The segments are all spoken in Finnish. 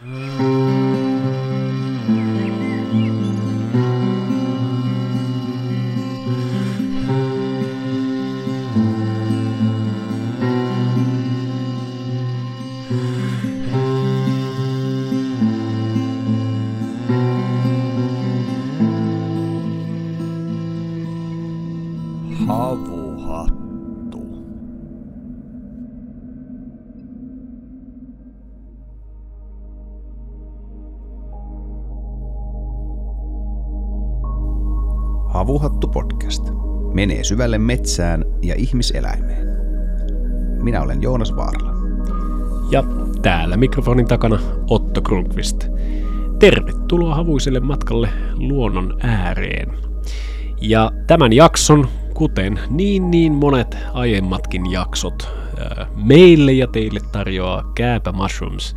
Mm. Menee syvälle metsään ja ihmiseläimeen. Minä olen Joonas Vaarala. Ja täällä mikrofonin takana Otto Grunqvist. Tervetuloa havuiselle matkalle luonnon ääreen. Ja tämän jakson, kuten niin niin monet aiemmatkin jaksot, meille ja teille tarjoaa Kääpä Mushrooms.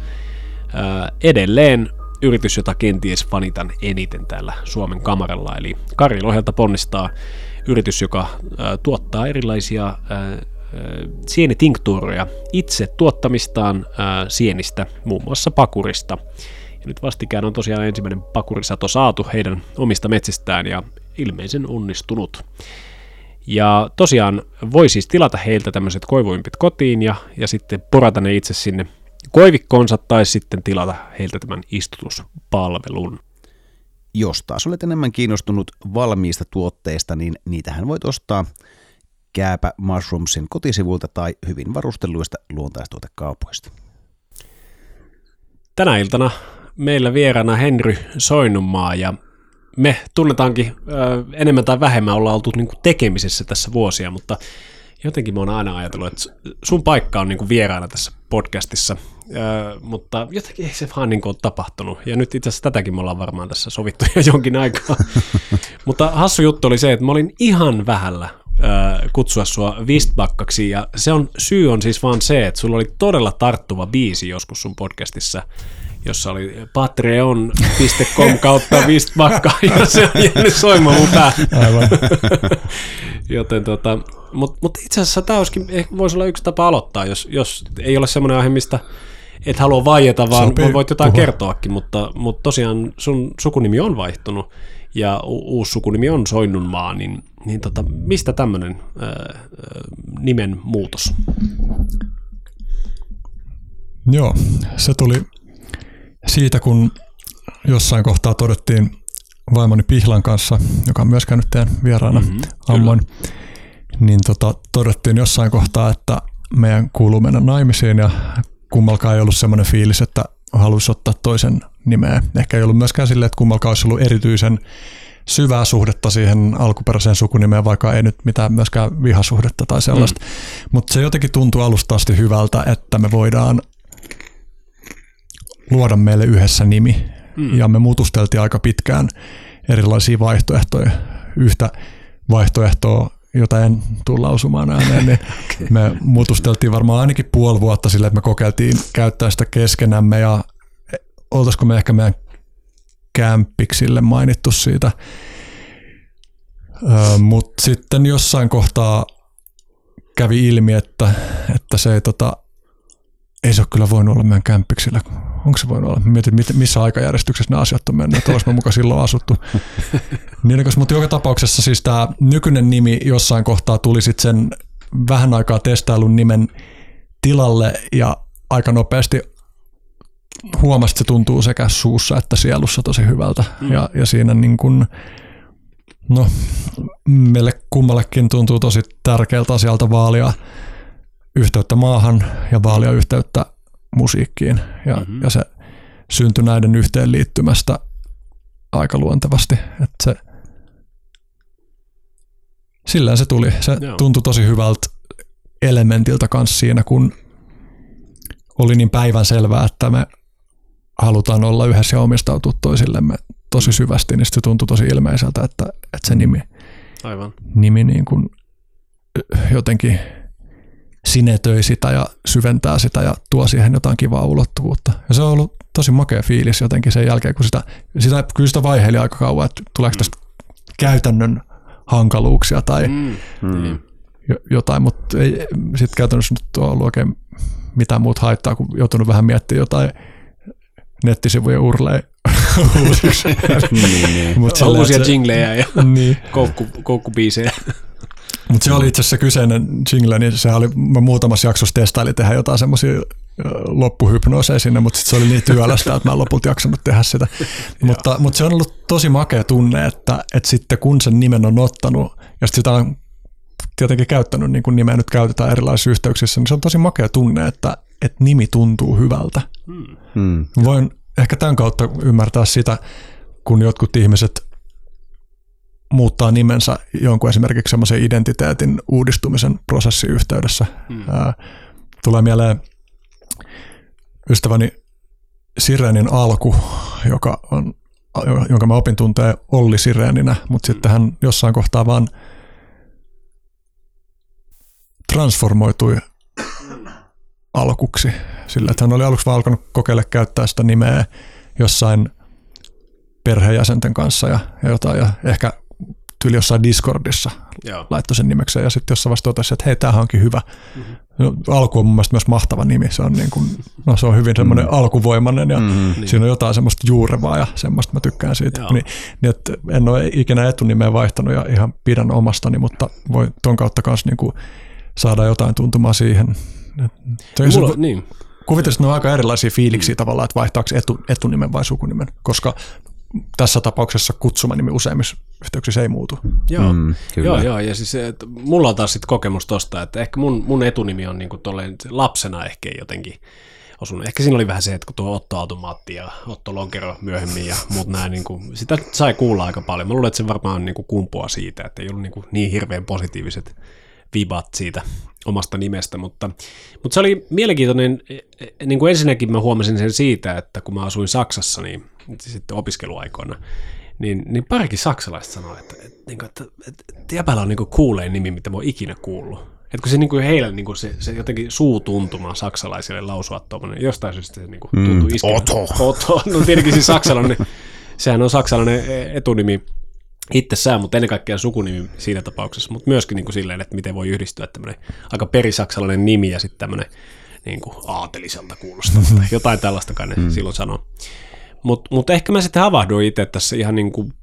Edelleen yritys, jota kenties fanitan eniten täällä Suomen kamaralla, eli Kari Lohelta ponnistaa yritys, joka ää, tuottaa erilaisia ää, ää, sienitinktuureja itse tuottamistaan sienistä, muun muassa pakurista. Ja nyt vastikään on tosiaan ensimmäinen pakurisato saatu heidän omista metsistään ja ilmeisen onnistunut. Ja tosiaan voi siis tilata heiltä tämmöiset koivuimpit kotiin ja, ja sitten porata ne itse sinne koivikkoonsa tai sitten tilata heiltä tämän istutuspalvelun. Jos taas olet enemmän kiinnostunut valmiista tuotteista, niin niitähän voit ostaa Kääpä Mushroomsin kotisivuilta tai hyvin varustelluista luontaistuotekaupoista. Tänä iltana meillä vieraana Henry Soinnunmaa ja me tunnetaankin enemmän tai vähemmän ollaan oltu tekemisessä tässä vuosia, mutta jotenkin mä oon aina ajatellut, että sun paikka on niinku vieraana tässä podcastissa, ö, mutta jotenkin ei se vaan niinku ole tapahtunut. Ja nyt itse asiassa tätäkin me ollaan varmaan tässä sovittu jo jonkin aikaa. mutta hassu juttu oli se, että mä olin ihan vähällä ö, kutsua sua Vistbakkaksi, ja se on, syy on siis vaan se, että sulla oli todella tarttuva biisi joskus sun podcastissa, jossa oli patreon.com kautta Vistbakka, ja se on jäänyt soimaan mun päähän. Joten tota, mutta mut itse asiassa tämä voisi olla yksi tapa aloittaa, jos, jos ei ole semmoinen aihe, mistä et halua vaieta, vaan Sopii voit jotain puhua. kertoakin, mutta, mutta tosiaan sun sukunimi on vaihtunut ja u- uusi sukunimi on Soinnunmaa, niin, niin tota, mistä tämmöinen nimen muutos? Joo, se tuli siitä, kun jossain kohtaa todettiin vaimoni Pihlan kanssa, joka on myös käynyt teidän vieraana Mhm, mm-hmm, ammoin, niin tota, todettiin jossain kohtaa, että meidän kuuluu mennä naimisiin ja kummalkaan ei ollut semmoinen fiilis, että haluaisi ottaa toisen nimeä. Ehkä ei ollut myöskään silleen, että kummalkaan olisi ollut erityisen syvää suhdetta siihen alkuperäiseen sukunimeen, vaikka ei nyt mitään myöskään vihasuhdetta tai sellaista. Mm. Mutta se jotenkin tuntuu alusta asti hyvältä, että me voidaan luoda meille yhdessä nimi. Mm. Ja me mutusteltiin aika pitkään erilaisia vaihtoehtoja. Yhtä vaihtoehtoa, jota en tule lausumaan ääneen, niin okay. me mutusteltiin varmaan ainakin puoli vuotta sille, että me kokeiltiin käyttää sitä keskenämme ja oltaisiko me ehkä meidän kämpiksille mainittu siitä. Mutta sitten jossain kohtaa kävi ilmi, että, että se ei, tota, ei se ole kyllä voinut olla meidän kämpiksillä. Onko se voinut olla? Mä Mietin, missä aikajärjestyksessä nämä asiat on mennyt, että olisi me muka silloin asuttu. niin, mutta joka tapauksessa siis tämä nykyinen nimi jossain kohtaa tuli sitten sen vähän aikaa testailun nimen tilalle ja aika nopeasti huomasi, että se tuntuu sekä suussa että sielussa tosi hyvältä. Mm. Ja, ja siinä niin kuin, no, meille kummallekin tuntuu tosi tärkeältä asialta vaalia yhteyttä maahan ja vaalia yhteyttä musiikkiin. Ja, mm-hmm. ja se syntyi näiden yhteenliittymästä aika luontevasti. Että se, sillä se tuli. Se Joo. tuntui tosi hyvältä elementiltä kanssa siinä, kun oli niin päivän selvää, että me halutaan olla yhdessä ja omistautua toisillemme tosi syvästi, niin se tuntui tosi ilmeiseltä, että, että se nimi, Aivan. nimi niin kuin jotenkin sinetöi sitä ja syventää sitä ja tuo siihen jotain kivaa ulottuvuutta. Ja se on ollut tosi makea fiilis jotenkin sen jälkeen, kun sitä, sitä kyllä sitä vaiheili aika kauan, että tuleeko tästä käytännön hankaluuksia tai Mm. Mm. jo- jotain, mutta ei sitten käytännössä nyt ole ollut oikein mitään muuta haittaa, kun joutunut vähän miettimään jotain nettisivujen urlei uusiksi. niin, niin. Mut silleen, uusia se- jinglejä ja Niin. koukku, koukkubiisejä. Mutta se oli itse asiassa kyseinen jingle, niin se oli, mä muutamassa jaksossa testailin tehdä jotain semmoisia loppuhypnooseja sinne, mutta sit se oli niin työlästä, että mä en lopulta jaksanut tehdä sitä. mutta, mutta se on ollut tosi makea tunne, että, että sitten kun sen nimen on ottanut ja sit sitä on tietenkin käyttänyt, niin kuin nimeä nyt käytetään erilaisissa yhteyksissä, niin se on tosi makea tunne, että, että nimi tuntuu hyvältä. Mm. Voin ehkä tämän kautta ymmärtää sitä, kun jotkut ihmiset muuttaa nimensä jonkun esimerkiksi semmoisen identiteetin uudistumisen prosessin yhteydessä. Mm. Ää, tulee mieleen ystäväni Sirenin alku, joka on, jonka mä opin tuntee Olli Sireninä, mutta sitten hän jossain kohtaa vaan transformoitui alkuksi. Sillä, että hän oli aluksi vaan alkanut kokeilla käyttää sitä nimeä jossain perheenjäsenten kanssa ja, ja jotain, ja ehkä tyyli jossain Discordissa Joo. laittoi sen nimekseen, ja sitten jossain vasta totesi, että hei, tämähän onkin hyvä. Mm-hmm. No, alku on mun mielestä myös mahtava nimi, se on, niin kuin, no, se on hyvin semmoinen mm. alkuvoimainen, ja mm-hmm. siinä on jotain semmoista juurevaa, ja semmoista mä tykkään siitä. Joo. Niin, niin, että en ole ikinä etunimeä vaihtanut, ja ihan pidän omastani, mutta voi ton kautta kanssa niin kuin saada jotain tuntumaa siihen. Se, Mulla, Mulla... niin. Kuvittelisin, että ne on aika erilaisia fiiliksiä tavallaan, että vaihtaako etu, etunimen vai sukunimen, koska tässä tapauksessa kutsumanimi useimmissa yhteyksissä ei muutu. Joo, Mm, kyllä. joo, joo, ja siis että mulla on taas sit kokemus tosta, että ehkä mun, mun etunimi on niinku tolleen, lapsena ehkä jotenkin osunut. Ehkä siinä oli vähän se, että kun tuo Otto Automaatti ja Otto Lonkero myöhemmin ja muut nämä, niin kuin, sitä sai kuulla aika paljon. Mä luulen, että se varmaan niin kuin kumpuaa siitä, että ei ollut niin, kuin niin hirveän positiiviset vibat siitä omasta nimestä, mutta, mutta se oli mielenkiintoinen, e- e- niin kuin ensinnäkin mä huomasin sen siitä, että kun mä asuin Saksassa, niin sitten opiskeluaikoina, niin, niin parikin saksalaiset sanoi, että, että, että, että, että Jäbälä on niin kuulein nimi, mitä mä oon ikinä kuullut. Että kun se niin kuin heillä niin kuin se, se jotenkin suutuntuma saksalaisille lausua tuommoinen, jostain syystä se niin kuin tuntuu mm, iskevän. Otto. Otto. No tietenkin siis saksalainen, sehän on saksalainen etunimi itsessään, mutta ennen kaikkea sukunimi siinä tapauksessa, mutta myöskin niin kuin silleen, että miten voi yhdistyä tämmöinen aika perisaksalainen nimi ja sitten tämmöinen niin kuin aateliselta kuulostava tai jotain tällaista kai ne mm. silloin sanoo. Mutta mut ehkä mä sitten havahduin itse tässä ihan niin kuin,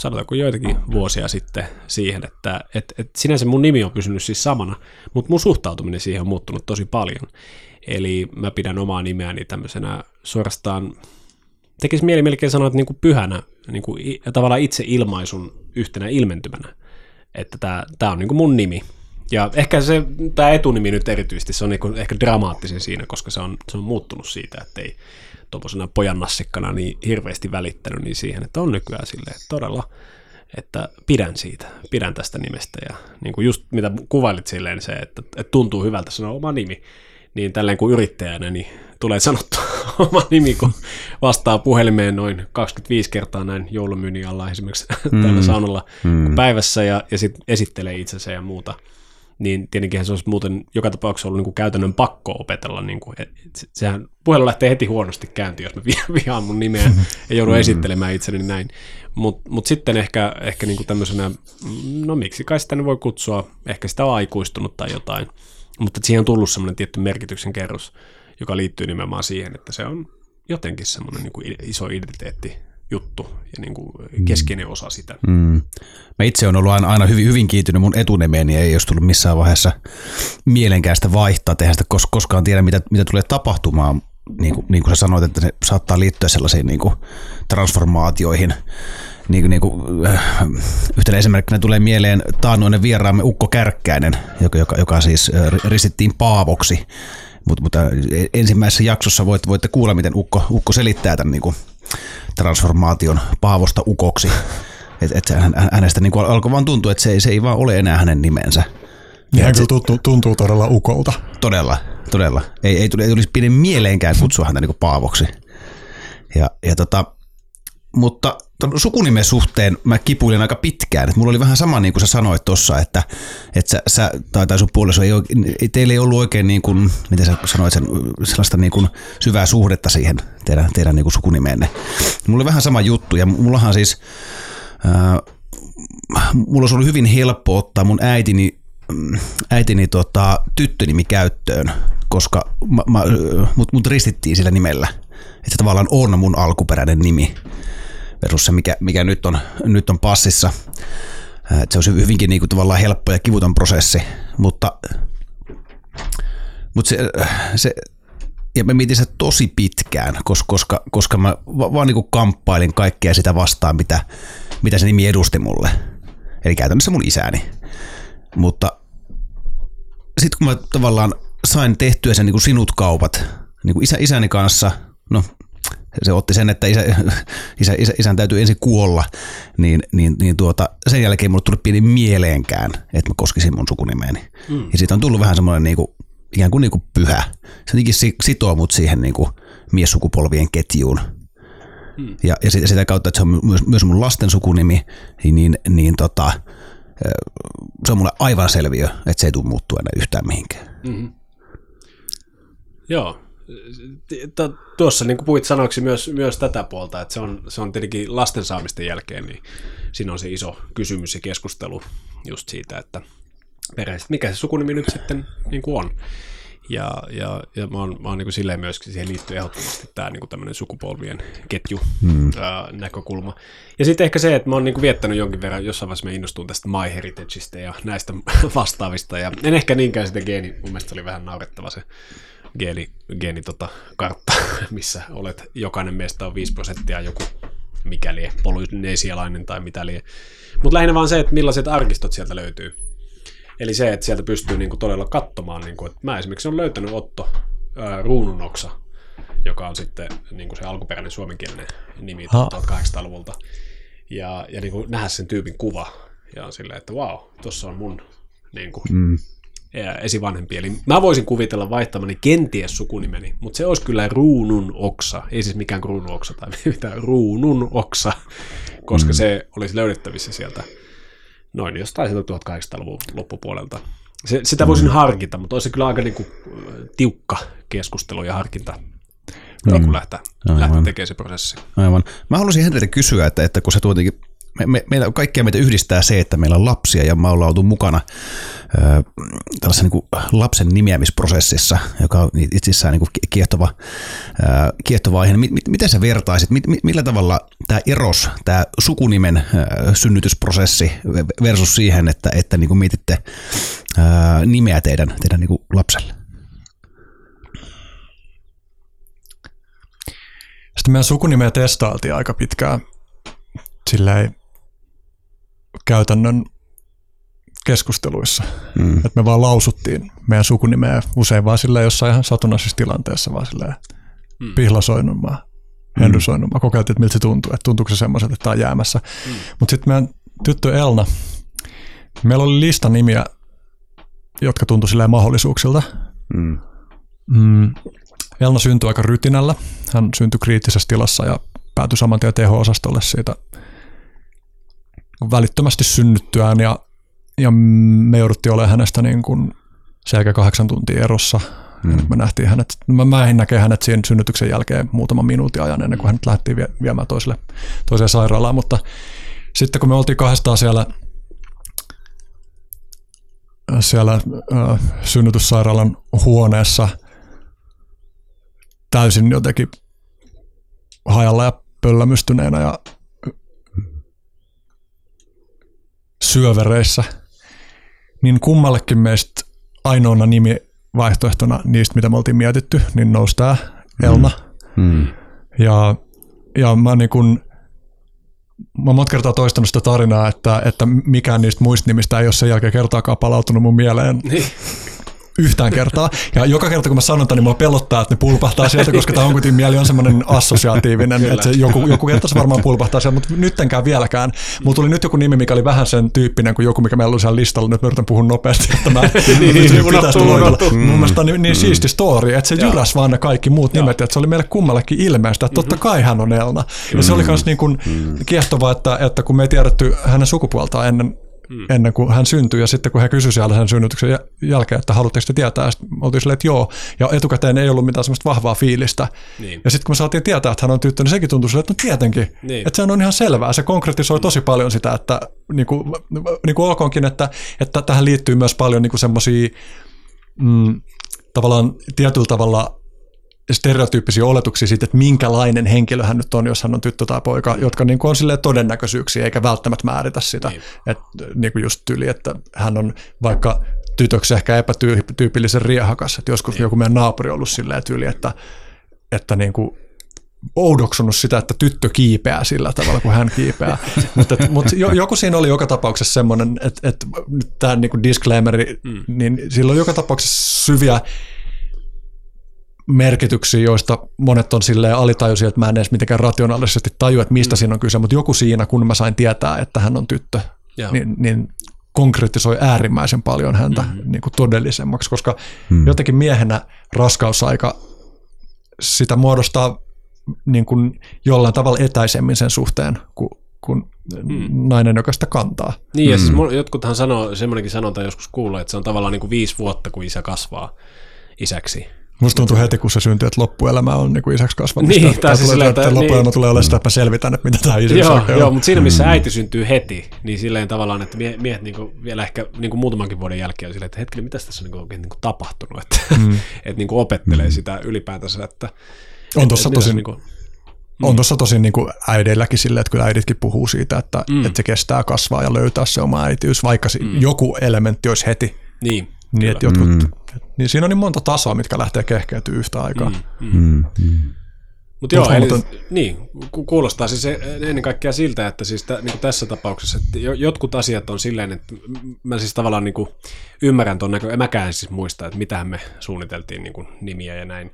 sanotaanko joitakin vuosia sitten siihen, että et, et sinänsä mun nimi on pysynyt siis samana, mutta mun suhtautuminen siihen on muuttunut tosi paljon. Eli mä pidän omaa nimeäni tämmöisenä suorastaan, tekisi mieli melkein sanoa, että niin kuin pyhänä, niin kuin tavallaan itse ilmaisun yhtenä ilmentymänä. Että tämä on niin kuin mun nimi. Ja ehkä se, tämä etunimi nyt erityisesti, se on niin ehkä dramaattisin siinä, koska se on, se on muuttunut siitä, että ei tuommoisena pojannassikkana niin hirveästi välittänyt niin siihen, että on nykyään silleen, todella, että pidän siitä, pidän tästä nimestä ja niin kuin just mitä kuvailit silleen se, että, että tuntuu hyvältä sanoa oma nimi, niin tälleen kuin yrittäjänä, niin tulee sanottua oma nimi, kun vastaa puhelimeen noin 25 kertaa näin joulumyynnin alla esimerkiksi mm. täällä saunalla mm. päivässä ja, ja sitten esittelee itsensä ja muuta niin tietenkin se olisi muuten joka tapauksessa ollut niin kuin käytännön pakko opetella. Niin kuin, et, se- sehän puhelu lähtee heti huonosti käyntiin, jos mä vi- vihaan mun nimeä ja joudun esittelemään itseni näin. Mutta mut sitten ehkä, ehkä niin kuin tämmöisenä, mm, no miksi kai sitä voi kutsua, ehkä sitä on aikuistunut tai jotain. Mutta siihen on tullut semmoinen tietty merkityksen kerros, joka liittyy nimenomaan siihen, että se on jotenkin semmoinen niin kuin iso identiteetti juttu ja niin kuin keskeinen osa sitä. Mm. Mä itse olen ollut aina, aina hyvin, hyvin kiintynyt mun etunimeeni, ei olisi tullut missään vaiheessa mielenkään sitä vaihtaa, tehdä sitä kos, koskaan tiedä, mitä, mitä tulee tapahtumaan. Niin kuin, niin kuin sä sanoit, että se saattaa liittyä sellaisiin niin kuin transformaatioihin. Niin kuin, niin kuin, äh, yhtenä esimerkkinä tulee mieleen taannoinen vieraamme Ukko Kärkkäinen, joka, joka, joka siis äh, ristittiin Paavoksi. Mutta, mutta ensimmäisessä jaksossa voit, voitte kuulla, miten Ukko, Ukko selittää tämän niin kuin transformaation Paavosta Ukoksi. Et, et hän, hänestä niin kuin alkoi vaan tuntua, että se ei, se ei vaan ole enää hänen nimensä. Niin hän kyllä tuntuu, tuntuu todella ukolta. Todella, todella. Ei, ei, tuli, ei tulisi pienen mieleenkään kutsua häntä niin Paavoksi. Ja, ja tota, mutta ton sukunimen suhteen mä kipuilin aika pitkään. Et mulla oli vähän sama niin kuin sä sanoit tuossa, että, että sä, sä tai, tai sun puoliso ei, ei, teillä ei ollut oikein, niin kuin, miten sä sanoit sen, sellaista niin kuin syvää suhdetta siihen teidän, teidän niin kuin sukunimeenne. Mulla oli vähän sama juttu ja mullahan siis, ää, mulla olisi ollut hyvin helppo ottaa mun äitini, mm, äitini tota, tyttönimi käyttöön, koska mä, mä, mut, mut ristittiin sillä nimellä – että se tavallaan on mun alkuperäinen nimi versus se, mikä, mikä nyt, on, nyt on passissa. Että se on hyvinkin niin kuin tavallaan helppo ja kivuton prosessi, mutta, mutta se, se, ja mä mietin sitä tosi pitkään, koska, koska, koska mä vaan niin kamppailin kaikkea sitä vastaan, mitä, mitä se nimi edusti mulle. Eli käytännössä mun isäni. Mutta sitten kun mä tavallaan sain tehtyä sen niin kuin sinut kaupat niin kuin isä, isäni kanssa, no se otti sen, että isä, isä, isä, isän täytyy ensin kuolla, niin, niin, niin tuota, sen jälkeen mulle tuli pieni mieleenkään, että mä koskisin mun sukunimeeni. Mm. Ja siitä on tullut vähän semmoinen niin kuin, ikään kuin, niin kuin pyhä. Se jotenkin sitoo mut siihen niin kuin miessukupolvien ketjuun. Mm. Ja, ja sitä kautta, että se on myös, myös mun lasten sukunimi, niin, niin tota, se on mulle aivan selviö, että se ei tule muuttua enää yhtään mihinkään. Mm-hmm. Joo, tuossa niin kuin puhuit sanoiksi myös, myös tätä puolta, että se on, se on tietenkin lasten saamisten jälkeen, niin siinä on se iso kysymys ja keskustelu just siitä, että perheestä, mikä se sukunimi nyt sitten niin kuin on. Ja, ja, ja mä oon, mä oon niin kuin silleen myöskin, siihen liittyy ehdottomasti tämä niin tämmöinen sukupolvien ketju hmm. ää, näkökulma. Ja sitten ehkä se, että mä oon niin kuin viettänyt jonkin verran, jossain vaiheessa mä innostun tästä MyHeritageista ja näistä vastaavista. Ja en ehkä niinkään sitä geeni, mun mielestä oli vähän naurettava se geeni, geeni tota, kartta, missä olet, jokainen meistä on 5 prosenttia joku mikäli polynesialainen tai mitä liian. Mutta lähinnä vaan se, että millaiset arkistot sieltä löytyy. Eli se, että sieltä pystyy niinku todella katsomaan, niinku, että mä esimerkiksi olen löytänyt Otto ää, Ruununoksa, joka on sitten niinku se alkuperäinen suomenkielinen nimi 1800-luvulta. Ja, ja niinku nähdä sen tyypin kuva. Ja on silleen, että vau, wow, tuossa on mun niinku, mm esivanhempi. Eli mä voisin kuvitella vaihtamani kenties sukunimeni, mutta se olisi kyllä ruunun oksa, ei siis mikään kruunun oksa tai mitään, ruunun oksa, koska mm. se olisi löydettävissä sieltä noin jostain sieltä 1800-luvun loppupuolelta. Se, sitä voisin mm. harkita, mutta olisi kyllä aika niin kuin, tiukka keskustelu ja harkinta niin kun lähteä, lähteä tekemään se prosessi. Aivan. Mä haluaisin Henri kysyä, että, että kun se tuotenkin me, me, meillä, kaikkea meitä yhdistää se, että meillä on lapsia ja me ollaan oltu mukana ö, tällaisessa niin kuin lapsen nimeämisprosessissa, joka on itsessään niin kiehtova, ö, kiehtova aihe. Miten sä vertaisit, m- millä tavalla tämä eros, tämä sukunimen ö, synnytysprosessi versus siihen, että, että niin kuin mietitte ö, nimeä teidän, teidän niin kuin lapselle? Sitten meidän sukunimeä testailtiin aika pitkään silleen käytännön keskusteluissa. Mm. Että me vaan lausuttiin meidän sukunimeä usein vaan sillä jossain ihan satunnaisessa tilanteessa, vaan silleen mm. pihlasoinnunmaa, henrysoinnunmaa. Kokeiltiin, että miltä se tuntuu, että tuntuuko se semmoiselta, että tämä on jäämässä. Mm. Mutta sitten meidän tyttö Elna, meillä oli lista nimiä, jotka tuntui silleen mahdollisuuksilta. Mm. Mm. Elna syntyi aika rytinällä. Hän syntyi kriittisessä tilassa ja päätyi saman tien teho-osastolle siitä välittömästi synnyttyään ja, ja me jouduttiin olemaan hänestä niin kuin selkeä kahdeksan tuntia erossa. Mm. Me nähtiin hänet, mä, mä näkee hänet siinä synnytyksen jälkeen muutaman minuutin ajan ennen kuin hänet lähti viemään toiselle, toiseen sairaalaan, mutta sitten kun me oltiin kahdestaan siellä, siellä äh, synnytyssairaalan huoneessa täysin jotenkin hajalla ja pöllämystyneenä ja syövereissä, niin kummallekin meistä ainoana nimi vaihtoehtona niistä, mitä me oltiin mietitty, niin nousi tämä Elna. Mm. Mm. Ja, ja mä niin kun, mä monta kertaa toistanut sitä tarinaa, että, että mikään niistä muista nimistä ei ole sen jälkeen kertaakaan palautunut mun mieleen. Niin yhtään kertaa. Ja joka kerta, kun mä sanon tämän, niin mua pelottaa, että ne pulpahtaa sieltä, koska tämä onkutin mieli on semmoinen assosiaatiivinen, että se joku, joku kerta se varmaan pulpahtaa sieltä, mutta nyttenkään vieläkään. Mulla tuli nyt joku nimi, mikä oli vähän sen tyyppinen kuin joku, mikä meillä oli siellä listalla. Nyt mä yritän puhua nopeasti, että mä niin, niin, niin, Mun mielestä on niin, niin siisti story, että se jyräs vaan ne kaikki muut nimet, että se oli meille kummallekin ilmeistä, että totta kai hän on Elna. Ja se oli myös niin kuin kiehtovaa, että, että kun me ei tiedetty hänen sukupuoltaan ennen mm. ennen kuin hän syntyi. Ja sitten kun he kysyivät siellä sen synnytyksen jälkeen, että haluatteko te tietää, sitten oltiin silleen, että joo. Ja etukäteen ei ollut mitään semmoista vahvaa fiilistä. Niin. Ja sitten kun me saatiin tietää, että hän on tyttö, niin sekin tuntui silleen, että no tietenkin. Niin. Että se on ihan selvää. Se konkretisoi tosi paljon sitä, että niin kuin, niin kuin olkoonkin, että, että tähän liittyy myös paljon niin semmoisia mm, tavallaan tietyllä tavalla stereotyyppisiä oletuksia siitä, että minkälainen henkilö hän nyt on, jos hän on tyttö tai poika, jotka niin kuin on silleen todennäköisyyksiä eikä välttämättä määritä sitä. Niin. Et, niin kuin just tyli, että hän on vaikka tytöksi ehkä epätyypillisen riehakas, että joskus Niin. joku meidän naapuri on ollut silleen tyyli, että, että niin kuin oudoksunut sitä, että tyttö kiipeää sillä tavalla, kun hän kiipeää. mutta mut jo- joku siinä oli joka tapauksessa semmoinen, että, että tämä niin disclaimeri, mm. niin sillä on joka tapauksessa syviä merkityksiä, joista monet on silleen alitajuisia, että mä en edes mitenkään rationaalisesti tajua, että mistä mm. siinä on kyse, mutta joku siinä, kun mä sain tietää, että hän on tyttö, Joo. niin, niin konkretisoi äärimmäisen paljon häntä mm-hmm. niin kuin todellisemmaksi, koska mm. jotenkin miehenä raskausaika sitä muodostaa niin kuin jollain tavalla etäisemmin sen suhteen kuin, kuin mm. nainen, joka sitä kantaa. Niin, ja siis mul- jotkuthan sanoo, semmoinenkin sanonta joskus kuullut, että se on tavallaan niin kuin viisi vuotta, kun isä kasvaa isäksi. Musta tuntuu heti, kun se syntyy, että loppuelämä on niin kuin isäksi kasvamista. Niin, tai siis silleen, että, että- että loppuelämä niin. tulee olemaan sitä, että mä selvitän, että mitä tämä isyys Joo, oikein joo, on. mutta siinä missä äiti syntyy heti, niin silleen tavallaan, että mie- miehet niinku vielä ehkä niinku muutamankin vuoden jälkeen on silleen, että hetkinen, mitä tässä on niinku oikein niinku tapahtunut, että mm. et niinku opettelee mm. sitä ylipäätänsä, että On tuossa et tosin, mitäs niinku, on tossa tosin niin kuin äideilläkin silleen, että kyllä äiditkin puhuu siitä, että, mm. että se kestää kasvaa ja löytää se oma äitiys, vaikka mm. joku elementti olisi heti. niin, Niin, että jotkut, mm. niin siinä on niin monta tasoa, mitkä lähtee kehkeytyä yhtä aikaa. Mm. Mm, mm. Mutta joo, Mut eli, huomataan- niin, ku- kuulostaa siis ennen kaikkea siltä, että siis tä, niin tässä tapauksessa, että jo- jotkut asiat on silleen, että mä siis tavallaan niin kuin ymmärrän ton näkö, mäkään en siis muista, että mitähän me suunniteltiin niin kuin nimiä ja näin.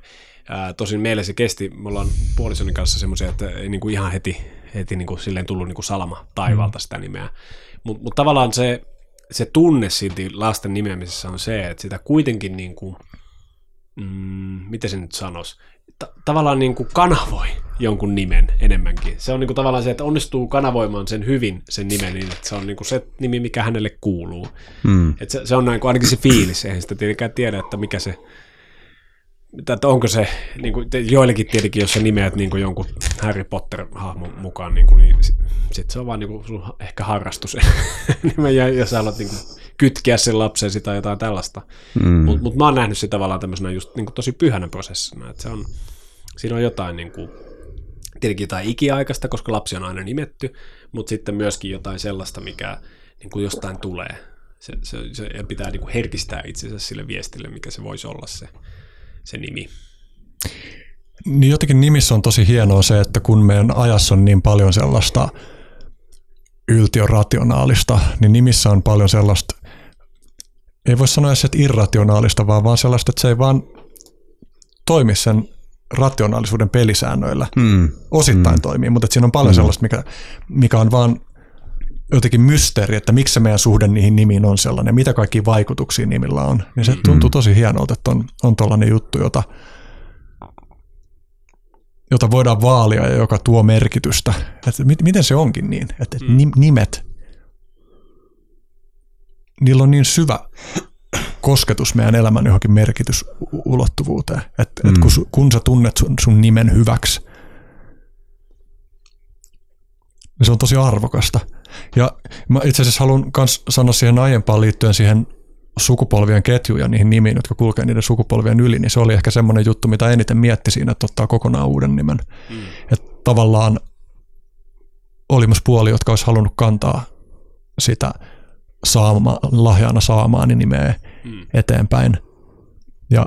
Ää, tosin meille se kesti, me ollaan puolisoni kanssa semmoisia, että ei niin kuin ihan heti, heti niin kuin silleen tullut niin kuin salama taivaalta sitä nimeä. Mutta mut tavallaan se, se tunne silti lasten nimeämisessä on se, että sitä kuitenkin niin kuin, mm, miten se nyt sanoisi, ta- tavallaan niin kuin kanavoi jonkun nimen enemmänkin. Se on niin kuin tavallaan se, että onnistuu kanavoimaan sen hyvin, sen nimen, niin että se on niin kuin se nimi, mikä hänelle kuuluu. Mm. Et se, se on niin kuin ainakin se fiilis, eihän sitä tietenkään tiedä, että mikä se, että onko se, niin kuin, joillekin tietenkin, jos sä nimeät niin kuin jonkun Harry Potter-hahmon mukaan, niin, kuin, niin sitten sit se on vaan niin kuin sun ehkä harrastus ja, ja sä haluat niin kuin, kytkeä sen lapsesi tai jotain tällaista. Mm. Mutta mut mä oon nähnyt sitä tavallaan tämmöisenä just niin kuin tosi pyhänä prosessina, että se on, siinä on jotain niin kuin, tietenkin jotain ikiaikaista, koska lapsi on aina nimetty, mutta sitten myöskin jotain sellaista, mikä niin kuin jostain tulee. Se, se, se ja pitää niin kuin herkistää itsensä sille viestille, mikä se voisi olla se, se nimi. Niin jotenkin nimissä on tosi hienoa se, että kun meidän ajassa on niin paljon sellaista yltiörationaalista, niin nimissä on paljon sellaista, ei voi sanoa edes, että irrationaalista, vaan, vaan sellaista, että se ei vaan toimi sen rationaalisuuden pelisäännöillä. Mm. Osittain mm. toimii, mutta että siinä on paljon mm. sellaista, mikä, mikä on vaan jotenkin mysteeri, että miksi se meidän suhde niihin nimiin on sellainen, mitä kaikki vaikutuksia nimillä on. Niin se tuntuu tosi hienolta, että on, on tollainen juttu, jota, jota voidaan vaalia ja joka tuo merkitystä. Että mit, miten se onkin niin, että mm. nimet, niillä on niin syvä kosketus meidän elämän johonkin merkitysulottuvuuteen. Että mm. et kun, kun sä tunnet sun, sun nimen hyväksi, niin se on tosi arvokasta. Ja mä itse asiassa haluan myös sanoa siihen aiempaan liittyen siihen sukupolvien ketjuun ja niihin nimiin, jotka kulkee niiden sukupolvien yli, niin se oli ehkä semmoinen juttu, mitä eniten mietti siinä, että ottaa kokonaan uuden nimen. Mm. Että tavallaan oli myös puoli, jotka olisi halunnut kantaa sitä saama, lahjana saamaani nimeä mm. eteenpäin. Ja,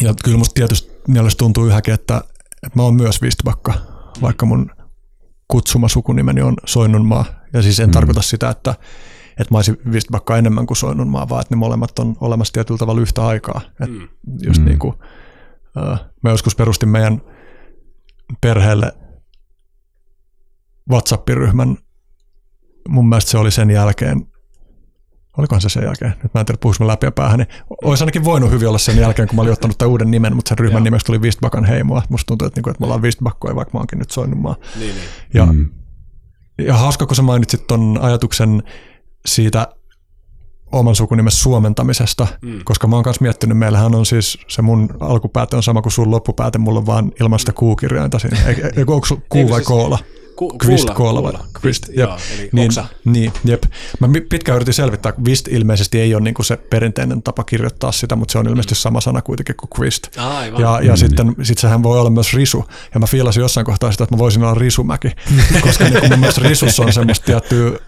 ja kyllä musta tietysti mielestä tuntuu yhäkin, että, että mä oon myös Vistbakka, mm. vaikka mun kutsuma sukunimeni on Soinnunmaa. Ja siis en mm. tarkoita sitä, että, että mä olisin Vistbakka enemmän kuin Soinnunmaa, vaan että ne molemmat on olemassa tietyllä tavalla yhtä aikaa. Et mm. Just mm. niin kuin, äh, mä joskus perustin meidän perheelle WhatsApp-ryhmän. Mun mielestä se oli sen jälkeen, olikohan se sen jälkeen, nyt mä en tiedä puhuisi läpi ja päähän, niin olisi ainakin voinut hyvin olla sen jälkeen, kun mä olin ottanut tämän uuden nimen, mutta sen ryhmän nimestä tuli Vistbakan heimoa. Musta tuntuu, että, niinku, että me ollaan Vistbakkoja, vaikka mä oonkin nyt Soinnunmaa. Niin, niin. Ja, mm. ja hauska, kun sä mainitsit ton ajatuksen siitä oman sukunimen suomentamisesta, mm. koska mä oon kanssa miettinyt, meillähän on siis se mun alkupääte on sama kuin sun loppupääte, mulla on vaan ilman sitä kuukirjainta siinä. Eikö, eikö onko kuu vai siis- koola? Ku, Kvist kuulla, kuolla. kuulla. vai? Kvist, jep. joo, eli niin, oksa. niin, jep. Mä pitkään yritin selvittää, Kvist ilmeisesti ei ole niinku se perinteinen tapa kirjoittaa sitä, mutta se on ilmeisesti sama sana kuitenkin kuin Kvist. Aivan. Ja, ja sitten sit sehän voi olla myös risu. Ja mä fiilasin jossain kohtaa sitä, että mä voisin olla risumäki, koska niin mun mielestä risussa on semmoista tiettyä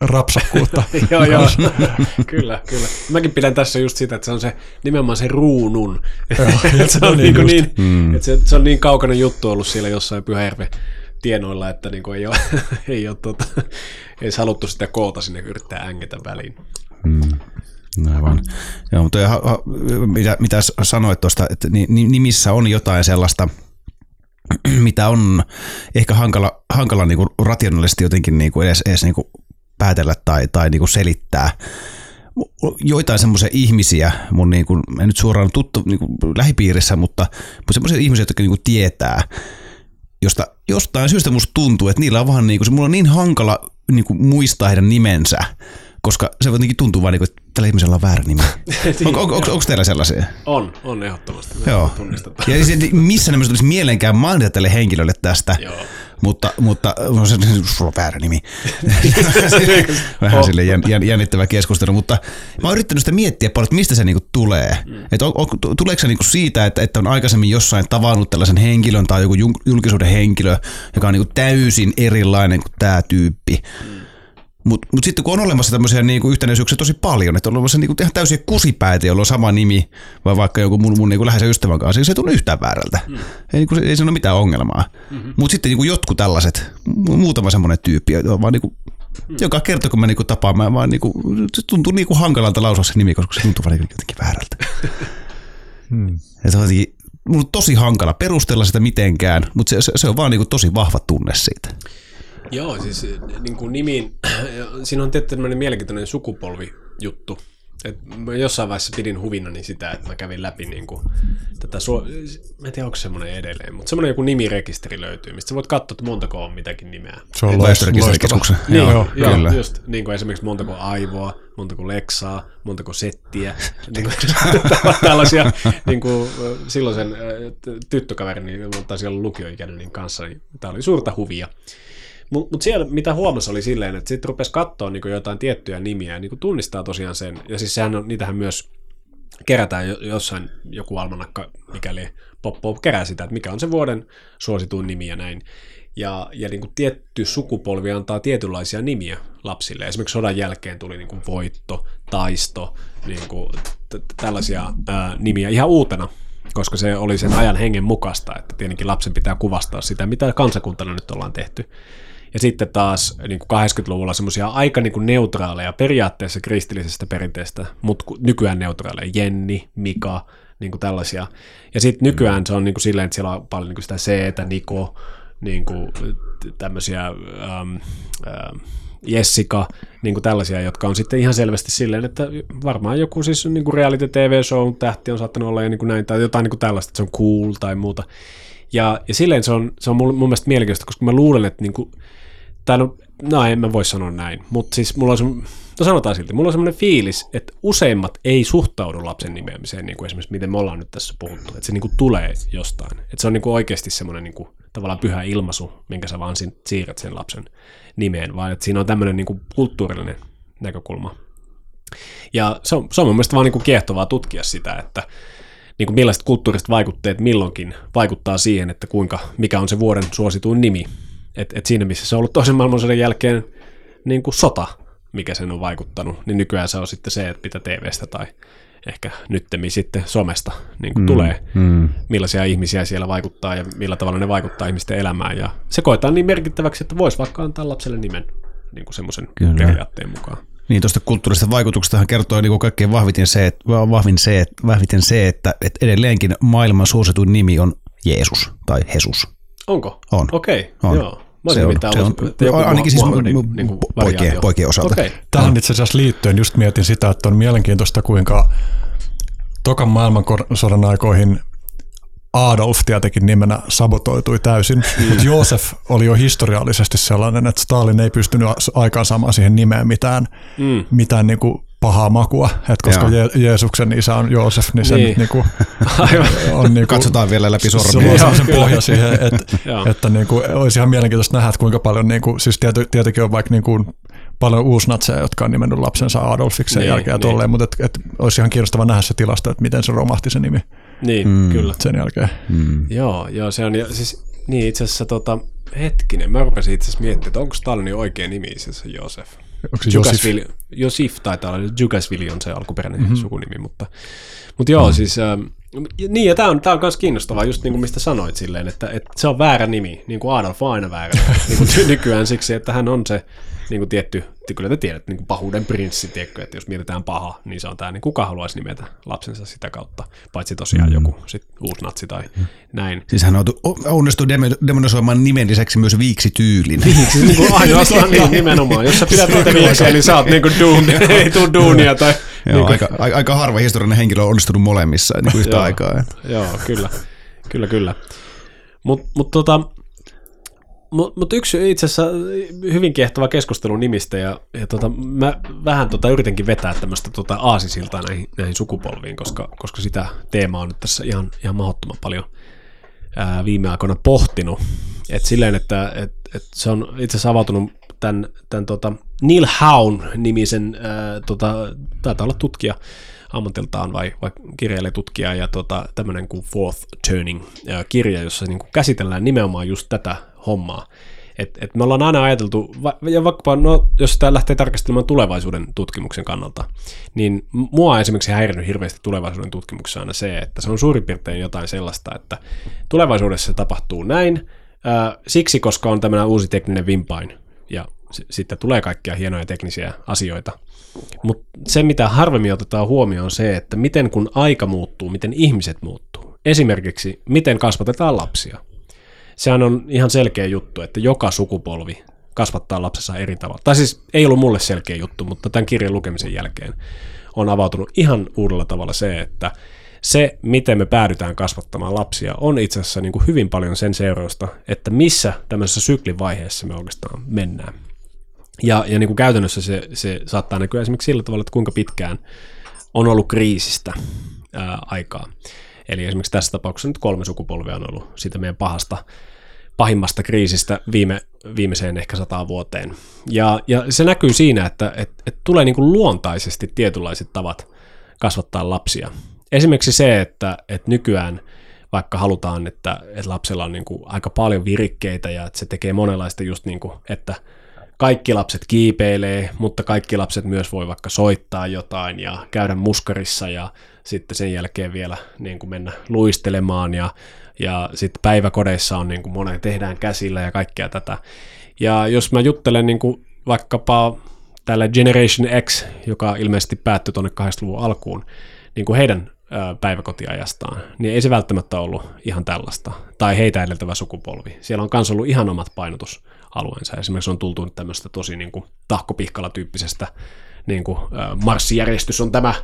rapsakkuutta. joo, joo. kyllä, kyllä. Mäkin pidän tässä just sitä, että se on se nimenomaan se ruunun. se on, niin niin, mm. että se, se on niin kaukainen juttu ollut siellä jossain Pyhäjärven tienoilla, että niin kuin ei ole, ei ole tota, ei haluttu sitä koota sinne yrittää ängetä väliin. Aivan. Joo, mutta mitä, mitä sanoit tuosta, että ni- ni- nimissä on jotain sellaista, mitä on ehkä hankala, hankala niin kuin rationaalisesti jotenkin niin kuin edes, edes niin kuin päätellä tai, tai niin kuin selittää. Joitain semmoisia ihmisiä, mun niin kuin, en nyt suoraan tuttu niin kuin lähipiirissä, mutta, mutta semmoisia ihmisiä, jotka niin kuin tietää, josta jostain syystä musta tuntuu, että niillä on vaan niin kuin, se mulla on niin hankala niin kuin muistaa heidän nimensä, koska se jotenkin tuntuu vaan, niin kuin, että tällä ihmisellä on väärä nimi. on, on, on, onko teillä sellaisia? On, on ehdottomasti. Joo. Ja se, missä nämä tulisi mieleenkään mainita tälle henkilölle tästä, Joo. Mutta, mutta no, se, sulla on väärä nimi. Vähän sille jän, jän, jännittävä keskustelu, mutta mä oon yrittänyt sitä miettiä paljon, että mistä se niinku tulee. Mm. Että on, on, tuleeko se niinku siitä, että, että on aikaisemmin jossain tavannut tällaisen henkilön tai joku jul- julkisuuden henkilö, joka on niinku täysin erilainen kuin tämä tyyppi. Mm. Mutta mut sitten kun on olemassa tämmöisiä niinku yhtenäisyyksiä tosi paljon, että on olemassa niinku ihan täysiä kusipäitä, joilla on sama nimi, vai vaikka joku mun, mun niinku läheisen ystävän kanssa, niin se ei tunnu yhtään väärältä. Mm. Ei, niinku, ei siinä ole mitään ongelmaa. Mm-hmm. Mutta sitten niinku jotkut tällaiset, mu- muutama semmoinen tyyppi, joka vaan niinku, mm. joka kerta kun mä niinku tapaan, mä vaan niinku, se tuntuu niinku hankalalta lausua se nimi, koska se tuntuu vaan niinku jotenkin väärältä. Hmm. Että on jotenkin, mun on tosi hankala perustella sitä mitenkään, mutta se, se, se on vaan niinku tosi vahva tunne siitä. Joo, siis niin kuin nimiin, siinä on tietty tämmöinen mielenkiintoinen sukupolvijuttu. Et mä jossain vaiheessa pidin huvinani sitä, että mä kävin läpi niin kuin tätä, suo- mä en tiedä onko semmoinen edelleen, mutta semmoinen joku nimirekisteri löytyy, mistä sä voit katsoa, että montako on mitäkin nimeä. Se on Väestörekisterikeskuksen. Niin, Joo, joo, joo, kyllä. just niin kuin esimerkiksi montako aivoa, montako leksaa, montako settiä, niin kuin, tällaisia niin kuin, silloisen tyttökaverini, taisi olla lukioikäinen niin kanssa, niin tämä oli suurta huvia. Mutta mut siellä, mitä huomasi, oli silleen, että sitten rupesi katsoa niin jotain tiettyjä nimiä ja niin tunnistaa tosiaan sen. Ja siis sehän on, niitähän myös kerätään jo- jossain joku almanakka, mikäli pop, pop kerää sitä, että mikä on se vuoden suosituin nimi ja näin. Ja, ja niin kuin tietty sukupolvi antaa tietynlaisia nimiä lapsille. Esimerkiksi sodan jälkeen tuli niin kuin voitto, taisto, niin kuin t- tällaisia ää, nimiä ihan uutena, koska se oli sen ajan hengen mukaista, että tietenkin lapsen pitää kuvastaa sitä, mitä kansakuntana nyt ollaan tehty. Ja sitten taas niin kuin 80-luvulla semmoisia aika niin kuin neutraaleja, periaatteessa kristillisestä perinteestä, mutta nykyään neutraaleja, Jenni, Mika, niin kuin tällaisia. Ja sitten nykyään se on niin kuin silleen, että siellä on paljon niin kuin sitä C, Niko, niin kuin tämmöisiä ähm, ähm, Jessica, niin kuin tällaisia, jotka on sitten ihan selvästi silleen, että varmaan joku siis niin kuin reality TV-show tähti on saattanut olla ja niin kuin näin, tai jotain niin kuin tällaista, että se on cool tai muuta. Ja, ja silleen se on, se on mun, mun mielestä mielenkiintoista, koska mä luulen, että niin kuin, tai no, no en mä voi sanoa näin, mutta siis mulla on se, no sanotaan silti, mulla on semmoinen fiilis, että useimmat ei suhtaudu lapsen nimeämiseen, niin kuin esimerkiksi miten me ollaan nyt tässä puhuttu, että se niin kuin tulee jostain, että se on niin kuin oikeasti semmoinen niin kuin, tavallaan pyhä ilmaisu, minkä sä vaan siirrät sen lapsen nimeen, vaan että siinä on tämmöinen niin kuin kulttuurillinen näkökulma. Ja se on, se on mun mielestä vaan niin kuin kiehtovaa tutkia sitä, että niin kuin millaiset kulttuuriset vaikutteet milloinkin vaikuttaa siihen, että kuinka, mikä on se vuoden suosituin nimi. Et, et siinä, missä se on ollut toisen maailmansodan jälkeen niin kuin sota, mikä sen on vaikuttanut, niin nykyään se on sitten se, että mitä TVstä tai ehkä nyttemmin sitten somesta niin kuin mm, tulee, mm. millaisia ihmisiä siellä vaikuttaa ja millä tavalla ne vaikuttaa ihmisten elämään. Ja se koetaan niin merkittäväksi, että voisi vaikka antaa lapselle nimen niin kuin semmoisen Kyllä. periaatteen mukaan. Niin tuosta kulttuurisesta vaikutuksestahan kertoo niin kuin kaikkein vahviten se, että, vahvin se, että, vahviten se, että, että edelleenkin maailman suosituin nimi on Jeesus tai Jesus. Onko? On. Okei, On. joo. Mä Se on, se on, että joku ainakin siis niin kuin mu- poikien, poikien osalta. Okei. Tähän itse asiassa liittyen just mietin sitä, että on mielenkiintoista, kuinka tokan maailmansodan aikoihin Adolf tietenkin nimenä sabotoitui täysin, mm. mutta Joosef oli jo historiallisesti sellainen, että Stalin ei pystynyt aikaansaamaan siihen nimeen mitään, mm. mitään niin kuin pahaa makua, että koska Joo. Je- Jeesuksen isä on Joosef, niin se Niin. niin. Niinku, on niinku, Katsotaan vielä läpi se sormia. Joo, sellaisen kyllä. pohja siihen, että, Joo. että niinku, olisi ihan mielenkiintoista nähdä, että kuinka paljon, niinku, siis tiety, tietenkin on vaikka niinku, paljon uusnatseja, jotka on nimennyt lapsensa Adolfiksi sen Niin, jälkeen ja niin. tolleen, mutta et, et, olisi ihan kiinnostava nähdä se tilasto, että miten se romahti se nimi Niin, Mm. kyllä. sen jälkeen. Mm. Joo, joo, se on, ja siis, niin itse asiassa tota, hetkinen, mä rupesin itse asiassa miettimään, että onko Stalinin oikea nimi itse asiassa Josef. Onko se Josif? Josif taitaa olla, Jukasvili on se alkuperäinen mm-hmm. sukunimi, mutta, mutta joo, mm. siis, ähm, niin ja tämä on, tää on myös kiinnostavaa, just niin kuin mistä sanoit silleen, että, että se on väärä nimi, niin kuin Adolf on aina väärä niin kuin nykyään siksi, että hän on se niin kuin tietty, kyllä te tiedät, niin kuin pahuuden prinssi, tiedätkö, että jos mietitään paha, niin se on tämä, niin kuka haluaisi nimetä lapsensa sitä kautta, paitsi tosiaan mm. joku sit uusi natsi tai näin. Siis hän on- onnistui demo- demonisoimaan nimen lisäksi myös viiksi tyylin. Siis niin kuin ainoastaan niin, nimenomaan. Jos sä pidät niitä viiksiä, niin sä oot niin kuin duun, ei tuu duunia. Tai, Joo, niin kuin, aika, aika, aika harva historiallinen henkilö on onnistunut molemmissa niin kuin yhtä Joo. aikaa. Joo, kyllä. Kyllä, kyllä. Mutta mut, tota, mut, mut yksi itse asiassa hyvin kiehtova keskustelu nimistä ja, ja tota, mä vähän tota yritinkin vetää tämmöistä tota aasisiltaa näihin, näihin sukupolviin, koska, koska sitä teemaa on nyt tässä ihan, ihan mahdottoman paljon ää, viime aikoina pohtinut. Et silleen, että et, et se on itse asiassa avautunut tämän, tämän tota Neil Haun nimisen, ää, tota, taitaa olla tutkija ammatiltaan vai, vai kirjailijatutkija ja tota, tämmöinen kuin Fourth Turning kirja, jossa niin kuin käsitellään nimenomaan just tätä hommaa. Et, et me ollaan aina ajateltu, ja vaikkapa no, jos tämä lähtee tarkastelemaan tulevaisuuden tutkimuksen kannalta, niin mua on esimerkiksi häirinyt hirveästi tulevaisuuden tutkimuksessa aina se, että se on suurin piirtein jotain sellaista, että tulevaisuudessa tapahtuu näin, ää, siksi koska on tämmöinen uusi tekninen vimpain, ja s- sitten tulee kaikkia hienoja teknisiä asioita. Mutta se, mitä harvemmin otetaan huomioon, on se, että miten kun aika muuttuu, miten ihmiset muuttuu. Esimerkiksi, miten kasvatetaan lapsia. Sehän on ihan selkeä juttu, että joka sukupolvi kasvattaa lapsensa eri tavalla. Tai siis ei ollut mulle selkeä juttu, mutta tämän kirjan lukemisen jälkeen on avautunut ihan uudella tavalla se, että se, miten me päädytään kasvattamaan lapsia, on itse asiassa niin kuin hyvin paljon sen seurausta, että missä tämmöisessä syklin vaiheessa me oikeastaan mennään. Ja, ja niin kuin käytännössä se, se saattaa näkyä esimerkiksi sillä tavalla, että kuinka pitkään on ollut kriisistä ää, aikaa. Eli esimerkiksi tässä tapauksessa nyt kolme sukupolvea on ollut siitä meidän pahasta, pahimmasta kriisistä viime, viimeiseen ehkä sataan vuoteen. Ja, ja se näkyy siinä, että et, et tulee niin kuin luontaisesti tietynlaiset tavat kasvattaa lapsia. Esimerkiksi se, että, että nykyään vaikka halutaan, että, että lapsella on niin kuin aika paljon virikkeitä ja että se tekee monenlaista just niin kuin, että kaikki lapset kiipeilee, mutta kaikki lapset myös voi vaikka soittaa jotain ja käydä muskarissa ja sitten sen jälkeen vielä niin kuin mennä luistelemaan ja, ja sitten päiväkodeissa on niin kuin monen tehdään käsillä ja kaikkea tätä. Ja jos mä juttelen niin kuin vaikkapa tällä Generation X, joka ilmeisesti päättyi tuonne 80-luvun alkuun, niin kuin heidän päiväkotiajastaan, niin ei se välttämättä ollut ihan tällaista. Tai heitä edeltävä sukupolvi. Siellä on myös ollut ihan omat painotusalueensa. Esimerkiksi on tultu nyt tämmöistä tosi niin kuin tahkopihkala-tyyppisestä niin kuin, marssijärjestys on tämä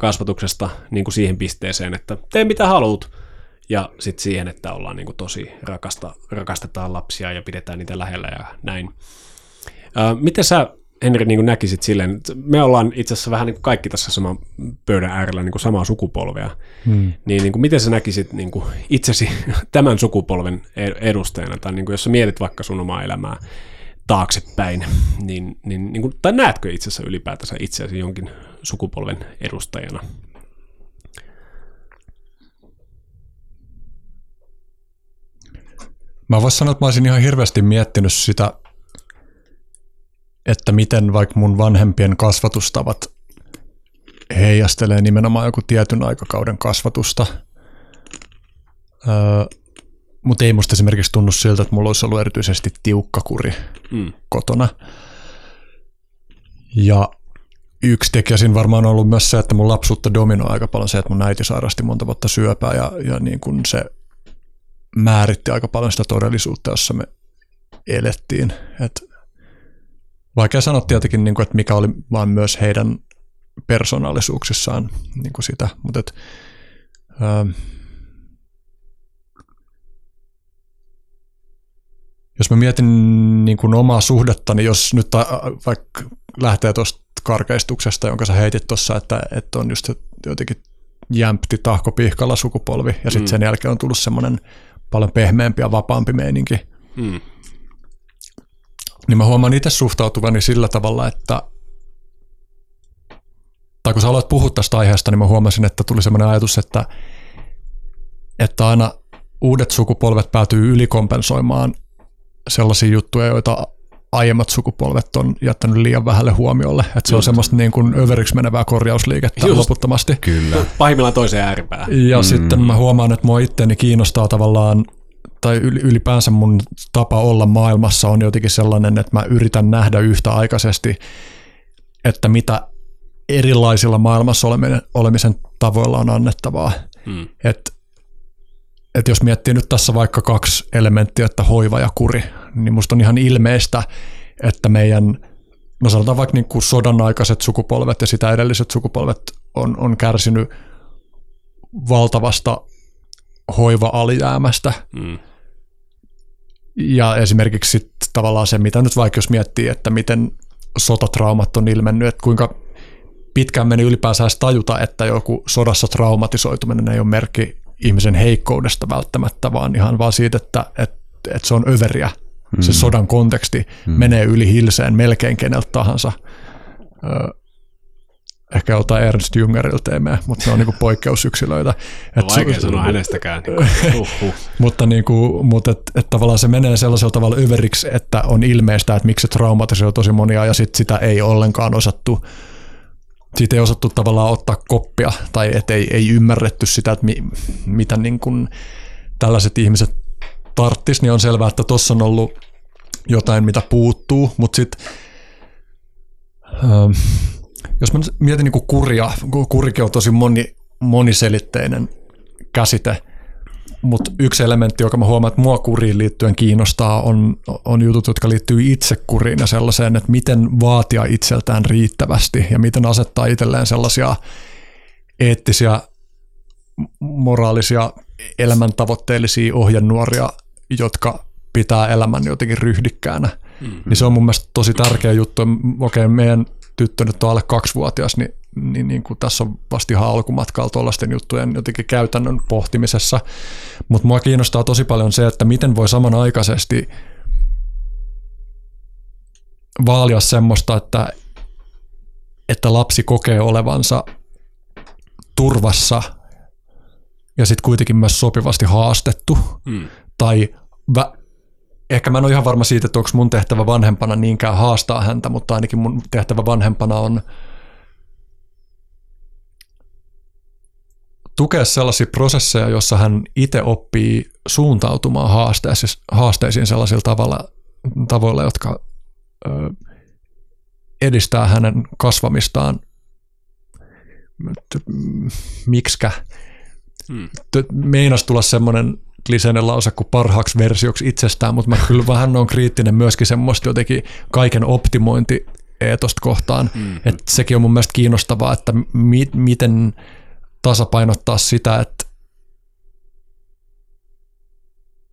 kasvatuksesta niin kuin siihen pisteeseen, että tee mitä haluat. Ja sitten siihen, että ollaan niin kuin tosi rakasta, rakastetaan lapsia ja pidetään niitä lähellä ja näin. Ö, miten sä Henri niin kuin näkisit silleen, että me ollaan itse asiassa vähän niin kuin kaikki tässä saman pöydän äärellä niin kuin samaa sukupolvea, hmm. niin, niin kuin miten sä näkisit niin kuin itsesi tämän sukupolven e- edustajana, tai niin kuin jos sä mietit vaikka sun omaa elämää taaksepäin, niin, niin, niin kuin, tai näetkö itse asiassa ylipäätänsä itseäsi jonkin sukupolven edustajana? Mä voisin sanoa, että mä olisin ihan hirveästi miettinyt sitä, että miten vaikka mun vanhempien kasvatustavat heijastelee nimenomaan joku tietyn aikakauden kasvatusta. Öö, mutta ei musta esimerkiksi tunnu siltä, että mulla olisi ollut erityisesti tiukka kuri Mm. kotona. Ja yksi tekijä siinä varmaan on ollut myös se, että mun lapsuutta dominoi aika paljon se, että mun äiti sairasti monta vuotta syöpää ja, ja niin kuin se määritti aika paljon sitä todellisuutta, jossa me elettiin. Et vaikea sanoa tietenkin, niin kuin, että mikä oli vaan myös heidän persoonallisuuksissaan niin kuin sitä, mutta et, ähm, jos mä mietin niin kuin omaa suhdettani, jos nyt vaikka lähtee tuosta karkeistuksesta, jonka sä heitit tuossa, että, että on just jotenkin jämpti tahkopihkalla sukupolvi, ja sitten mm. sen jälkeen on tullut semmoinen paljon pehmeämpi ja vapaampi meininki. Mm. Niin mä huomaan itse suhtautuvani sillä tavalla, että tai kun sä aloit puhua tästä aiheesta, niin mä huomasin, että tuli semmoinen ajatus, että, että aina uudet sukupolvet päätyy ylikompensoimaan sellaisia juttuja, joita aiemmat sukupolvet on jättänyt liian vähälle huomiolle. Että se Just. on semmoista niin kuin överiksi menevää korjausliikettä Just. loputtomasti. Kyllä. Pahimmillaan toiseen ääripäähän. Ja mm. sitten mä huomaan, että mua itteeni kiinnostaa tavallaan tai ylipäänsä mun tapa olla maailmassa on jotenkin sellainen, että mä yritän nähdä yhtäaikaisesti, että mitä erilaisilla maailmassa olemisen tavoilla on annettavaa. Hmm. Et, et jos miettii nyt tässä vaikka kaksi elementtiä, että hoiva ja kuri, niin musta on ihan ilmeistä, että meidän, no sanotaan vaikka niin kuin sodan aikaiset sukupolvet ja sitä edelliset sukupolvet on, on kärsinyt valtavasta hoiva-alijäämästä. Mm. Ja esimerkiksi sit tavallaan se, mitä nyt vaikka jos miettii, että miten sotatraumat on ilmennyt, että kuinka pitkään meni ylipäänsä edes tajuta, että joku sodassa traumatisoituminen ei ole merkki ihmisen heikkoudesta välttämättä, vaan ihan vaan siitä, että, että, että se on överiä. Mm. Se sodan konteksti mm. menee yli hilseen melkein keneltä tahansa. ehkä jotain Ernst Jungerilta teemme, mutta ne on niinku poikkeusyksilöitä. Et vaikea sanoa hänestäkään. Niinku. mutta niinku, mutta et, et tavallaan se menee sellaisella tavalla överiksi, että on ilmeistä, että miksi se traumatisoi tosi monia ja sit sitä ei ollenkaan osattu siitä ei osattu tavallaan ottaa koppia tai et ei, ei ymmärretty sitä, että mi, mitä niin kuin tällaiset ihmiset tarttis, niin on selvää, että tuossa on ollut jotain, mitä puuttuu, mutta sitten ähm, jos mä mietin niin kuria, kurikin on tosi moni, moniselitteinen käsite, mutta yksi elementti, joka mä huomaan, että mua kuriin liittyen kiinnostaa, on, on jutut, jotka liittyy itsekuriin ja sellaiseen, että miten vaatia itseltään riittävästi ja miten asettaa itselleen sellaisia eettisiä, moraalisia, elämäntavoitteellisia ohjenuoria, jotka pitää elämän jotenkin ryhdikkäänä. Mm-hmm. Niin se on mun mielestä tosi tärkeä juttu. Okei, meidän tyttö nyt on alle kaksivuotias, niin niin, niin kuin tässä on vasta ihan alkumatkalla tuollaisten juttujen jotenkin käytännön pohtimisessa. Mutta mua kiinnostaa tosi paljon se, että miten voi samanaikaisesti vaalia semmoista, että, että lapsi kokee olevansa turvassa ja sitten kuitenkin myös sopivasti haastettu. Hmm. Tai vä- ehkä mä en ole ihan varma siitä, että onko mun tehtävä vanhempana niinkään haastaa häntä, mutta ainakin mun tehtävä vanhempana on – tukea sellaisia prosesseja, jossa hän itse oppii suuntautumaan haasteisiin sellaisilla tavalla, tavoilla, jotka ö, edistää hänen kasvamistaan. Miksikä? Hmm. Meinas tulla semmoinen kliseinen lause kuin parhaaksi versioksi itsestään, mutta mä kyllä vähän on kriittinen myöskin semmoista jotenkin kaiken optimointi eetosta kohtaan. Hmm. Että sekin on mun mielestä kiinnostavaa, että mi- miten tasapainottaa sitä, että,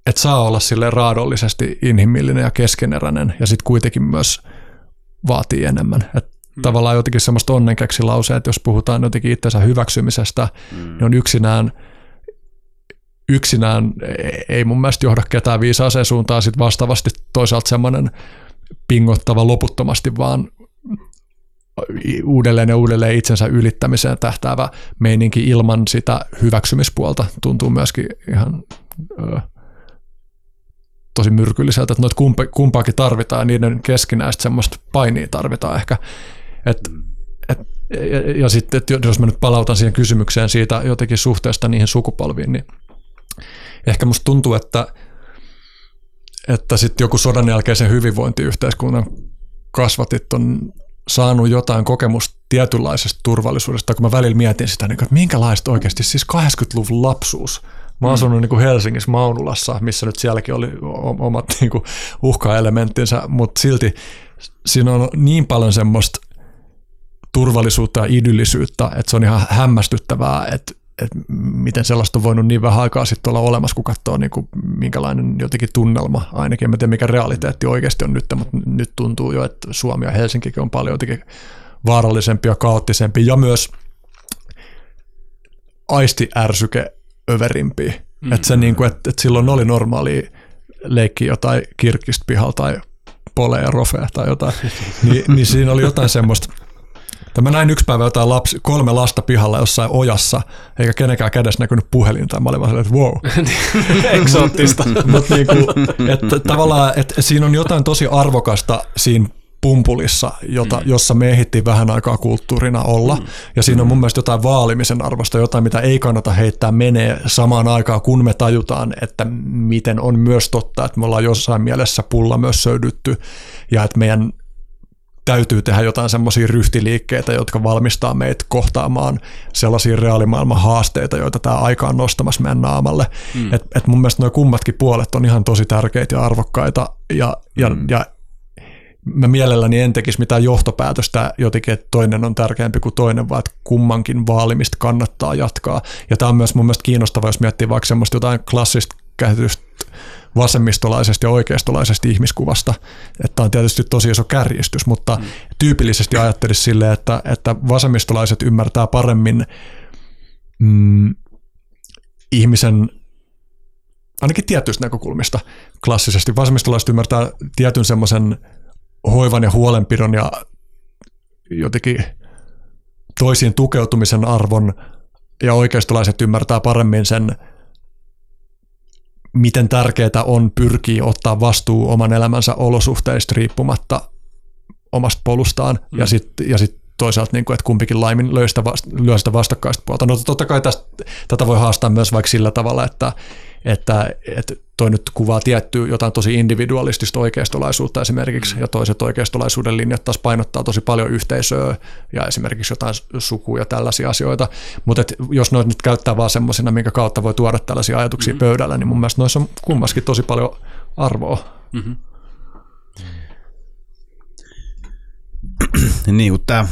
että saa olla sille raadollisesti inhimillinen ja keskeneräinen ja sitten kuitenkin myös vaatii enemmän. Et hmm. Tavallaan jotenkin semmoista onnenkeksi että jos puhutaan jotenkin itsensä hyväksymisestä, hmm. niin on yksinään yksinään ei mun mielestä johda ketään viisaaseen suuntaan, sitten vastaavasti toisaalta semmoinen pingottava loputtomasti vaan uudelleen ja uudelleen itsensä ylittämiseen tähtäävä meininki ilman sitä hyväksymispuolta tuntuu myöskin ihan ö, tosi myrkylliseltä, että noita kumpa, kumpaakin tarvitaan ja niiden keskinäistä semmoista painia tarvitaan ehkä. Et, et, ja, ja sitten, jos mä nyt palautan siihen kysymykseen siitä jotenkin suhteesta niihin sukupolviin, niin ehkä musta tuntuu, että, että sitten joku sodan jälkeisen hyvinvointiyhteiskunnan kasvatit on saanut jotain kokemusta tietynlaisesta turvallisuudesta, kun mä välillä mietin sitä, niin että minkälaista oikeasti, siis 80-luvun lapsuus. Mä oon asunut niin kuin Helsingissä Maunulassa, missä nyt sielläkin oli omat niin kuin uhkaelementtinsä, mutta silti siinä on niin paljon semmoista turvallisuutta ja idyllisyyttä, että se on ihan hämmästyttävää, että että miten sellaista on voinut niin vähän aikaa sitten olla olemassa, kun katsoo niin kuin, minkälainen jotenkin tunnelma ainakin. En tiedä, mikä realiteetti oikeasti on nyt, mutta nyt tuntuu jo, että Suomi ja Helsinkikin on paljon jotenkin vaarallisempi ja kaoottisempi ja myös aistiärsyke överimpi. Mm. Että niin kuin, että, että silloin oli normaali leikki jotain kirkistä pihalla tai pole ja rofe tai jotain, Ni, niin siinä oli jotain semmoista, Mä näin yksi päivä jotain lapsi, kolme lasta pihalla jossain ojassa, eikä kenenkään kädessä näkynyt puhelinta. Mä olin vaan että wow. Eksoottista. Mutta niinku, että tavallaan, että siinä on jotain tosi arvokasta siinä pumpulissa, jota, mm. jossa me ehdittiin vähän aikaa kulttuurina olla. Mm. Ja siinä on mun mielestä jotain vaalimisen arvosta, jotain, mitä ei kannata heittää menee samaan aikaan, kun me tajutaan, että miten on myös totta, että me ollaan jossain mielessä pulla myös söydytty ja että meidän täytyy tehdä jotain semmoisia ryhtiliikkeitä, jotka valmistaa meitä kohtaamaan sellaisia reaalimaailman haasteita, joita tämä aika on nostamassa meidän naamalle. Mm. Et, et mun mielestä nuo kummatkin puolet on ihan tosi tärkeitä ja arvokkaita ja, ja, mm. ja mä mielelläni en tekisi mitään johtopäätöstä jotenkin, että toinen on tärkeämpi kuin toinen, vaan että kummankin vaalimista kannattaa jatkaa. Ja tämä on myös mun mielestä kiinnostavaa, jos miettii vaikka semmoista jotain klassista käsitystä vasemmistolaisesta ja oikeistolaisesta ihmiskuvasta. Että on tietysti tosi iso kärjistys, mutta mm. tyypillisesti ajattelisi silleen, että, että vasemmistolaiset ymmärtää paremmin mm, ihmisen ainakin tietyistä näkökulmista klassisesti. Vasemmistolaiset ymmärtää tietyn semmoisen hoivan ja huolenpidon ja jotenkin toisiin tukeutumisen arvon ja oikeistolaiset ymmärtää paremmin sen, miten tärkeää on pyrkiä ottaa vastuu oman elämänsä olosuhteista riippumatta omasta polustaan mm. ja sitten ja sit toisaalta, niin kuin, että kumpikin laimin lyö sitä, vasta, sitä vastakkaista puolta. No totta kai tästä, tätä voi haastaa myös vaikka sillä tavalla, että, että, että toi nyt kuvaa tiettyä jotain tosi individualistista oikeistolaisuutta esimerkiksi, mm. ja toiset oikeistolaisuuden linjat taas painottaa tosi paljon yhteisöä ja esimerkiksi jotain sukua ja tällaisia asioita. Mutta jos noit nyt käyttää vaan semmoisena, minkä kautta voi tuoda tällaisia ajatuksia mm-hmm. pöydällä, niin mun mielestä noissa on kummaskin tosi paljon arvoa. Mm-hmm. niin, tämä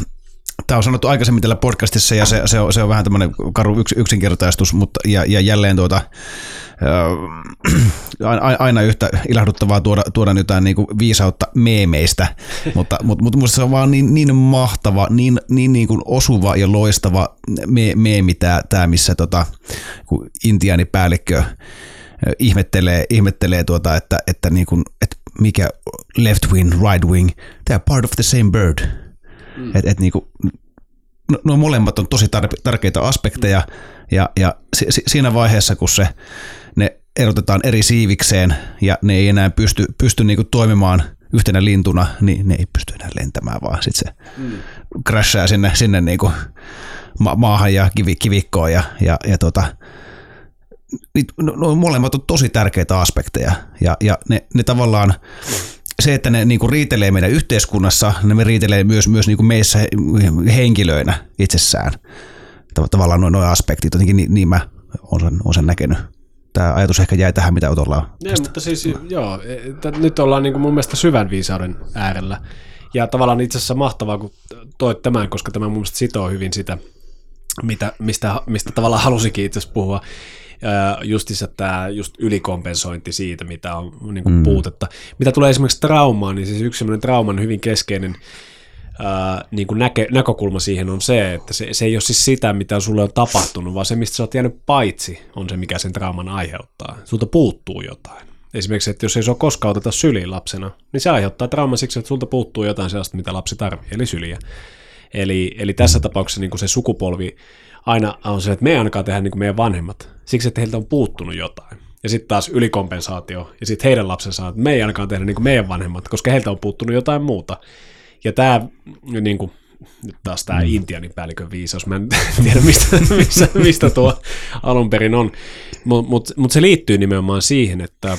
Tämä on sanottu aikaisemmin tällä podcastissa ja se, se, on, se on vähän tämmöinen karu yks, yksinkertaistus, mutta ja, ja jälleen tuota, aina yhtä ilahduttavaa tuoda, tuoda jotain niin kuin viisautta meemeistä, mutta, mutta, mutta minusta se on vaan niin, niin mahtava, niin, niin, niin kuin osuva ja loistava me, meemi tämä, tämä missä tota, kun intiaanipäällikkö ihmettelee, ihmettelee tuota, että, että, niin kuin, että mikä left wing, right wing, they are part of the same bird Mm. Et, et niinku, no, no molemmat on tosi tar- tärkeitä aspekteja ja, ja si- siinä vaiheessa, kun se, erotetaan eri siivikseen ja ne ei enää pysty, pysty niinku toimimaan yhtenä lintuna, niin ne ei pysty enää lentämään, vaan sitten se mm. crashaa sinne, sinne niinku ma- maahan ja kivi, kivikkoon ja, ja, ja tota, no, no, molemmat on tosi tärkeitä aspekteja ja, ja ne, ne tavallaan se, että ne niinku riitelee meidän yhteiskunnassa, ne me riitelee myös, myös niinku meissä henkilöinä itsessään. Tavallaan noin, noin aspektit, jotenkin niin, niin mä olen sen, olen sen näkenyt. Tämä ajatus ehkä jäi tähän, mitä ollaan. Joo, mutta siis joo, että nyt ollaan niin kuin mun mielestä syvän viisauden äärellä. Ja tavallaan itse asiassa mahtavaa, kun toit tämän, koska tämä mun mielestä sitoo hyvin sitä, mitä, mistä, mistä tavallaan halusikin itse asiassa puhua justissa tämä just ylikompensointi siitä, mitä on niin kuin mm. puutetta. Mitä tulee esimerkiksi traumaan, niin siis yksi sellainen trauman hyvin keskeinen ää, niin kuin näke, näkökulma siihen on se, että se, se ei ole siis sitä, mitä sulle on tapahtunut, vaan se, mistä sä oot jäänyt paitsi, on se, mikä sen trauman aiheuttaa. Sulta puuttuu jotain. Esimerkiksi, että jos ei se ole koskaan oteta syliin lapsena, niin se aiheuttaa trauman siksi, että sulta puuttuu jotain sellaista, mitä lapsi tarvitsee, eli syliä. Eli, eli tässä tapauksessa niin kuin se sukupolvi aina on se, että me ei ainakaan tehdä niin kuin meidän vanhemmat, siksi että heiltä on puuttunut jotain. Ja sitten taas ylikompensaatio, ja sitten heidän lapsensa, että me ei ainakaan tehdä niin kuin meidän vanhemmat, koska heiltä on puuttunut jotain muuta. Ja tämä, niin kuin, nyt taas tämä mm. Intianin päällikön viisaus, mä en tiedä mistä, mistä, mistä tuo alun perin on, mutta mut, mut se liittyy nimenomaan siihen, että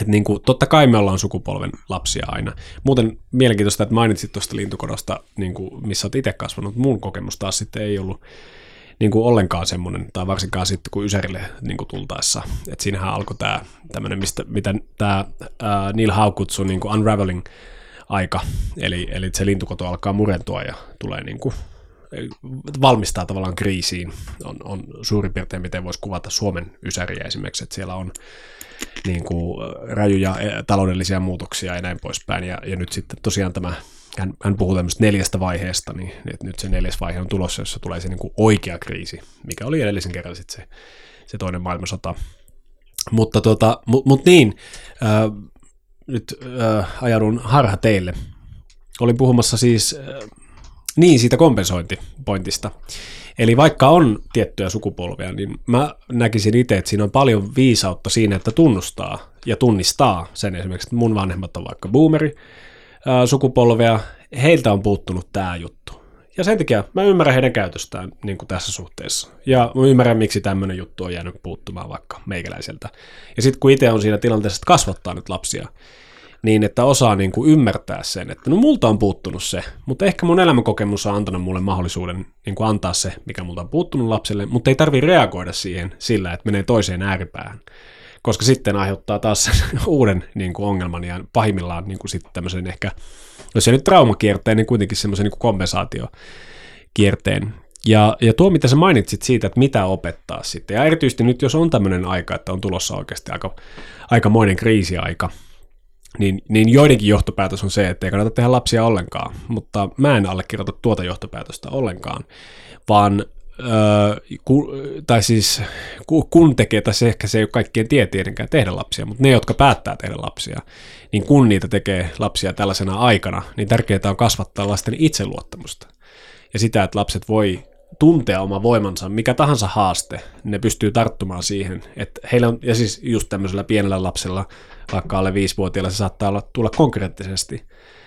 että niin kuin, totta kai me ollaan sukupolven lapsia aina. Muuten mielenkiintoista, että mainitsit tuosta lintukodosta, niin kuin, missä olet itse kasvanut. Mun kokemus taas sitten ei ollut niin kuin ollenkaan semmoinen, tai varsinkaan sitten kun Ysärille niin kuin tultaessa. Että siinähän alkoi tämä tämmöinen, mistä, mitä tämä Neil Hau niin kuin unraveling aika, eli, eli se lintukoto alkaa murentua ja tulee niin kuin, valmistaa tavallaan kriisiin, on, on suurin piirtein miten voisi kuvata Suomen Ysäriä esimerkiksi, että siellä on niin kuin rajuja taloudellisia muutoksia ja näin poispäin, ja, ja nyt sitten tosiaan tämä hän, hän puhuu tämmöistä neljästä vaiheesta, niin että nyt se neljäs vaihe on tulossa, jossa tulee se niin kuin oikea kriisi, mikä oli edellisen kerran sitten se, se toinen maailmansota. Mutta tota, mut, mut niin, äh, nyt äh, ajaudun harha teille. Olin puhumassa siis äh, niin siitä kompensointipointista. Eli vaikka on tiettyjä sukupolvia, niin mä näkisin itse, että siinä on paljon viisautta siinä, että tunnustaa ja tunnistaa sen esimerkiksi, että mun vanhemmat on vaikka boomeri ää, sukupolvea, heiltä on puuttunut tämä juttu. Ja sen takia mä ymmärrän heidän käytöstään niin kuin tässä suhteessa. Ja mä ymmärrän, miksi tämmöinen juttu on jäänyt puuttumaan vaikka meikäläiseltä. Ja sitten kun itse on siinä tilanteessa, että kasvattaa nyt lapsia, niin että osaa niin kuin ymmärtää sen, että no multa on puuttunut se, mutta ehkä mun elämänkokemus on antanut mulle mahdollisuuden niin kuin antaa se, mikä multa on puuttunut lapselle, mutta ei tarvi reagoida siihen sillä, että menee toiseen ääripäähän, koska sitten aiheuttaa taas uuden niin kuin ongelman ja pahimmillaan niin kuin sitten tämmöisen ehkä, jos se nyt traumakierteen, niin kuitenkin semmoisen niin kompensaatiokierteen. Ja, ja tuo, mitä sä mainitsit siitä, että mitä opettaa sitten, ja erityisesti nyt, jos on tämmöinen aika, että on tulossa oikeasti aika, aikamoinen kriisiaika, niin, niin joidenkin johtopäätös on se, että ei kannata tehdä lapsia ollenkaan, mutta mä en allekirjoita tuota johtopäätöstä ollenkaan, vaan Ku, tai siis ku, kun tekee, tai se ehkä se ei ole kaikkien tie tietenkään tehdä lapsia, mutta ne, jotka päättää tehdä lapsia, niin kun niitä tekee lapsia tällaisena aikana, niin tärkeää on kasvattaa lasten itseluottamusta. Ja sitä, että lapset voi tuntea oma voimansa, mikä tahansa haaste, ne pystyy tarttumaan siihen. Että heillä on, ja siis just tämmöisellä pienellä lapsella, vaikka alle viisivuotiailla se saattaa olla, tulla konkreettisesti,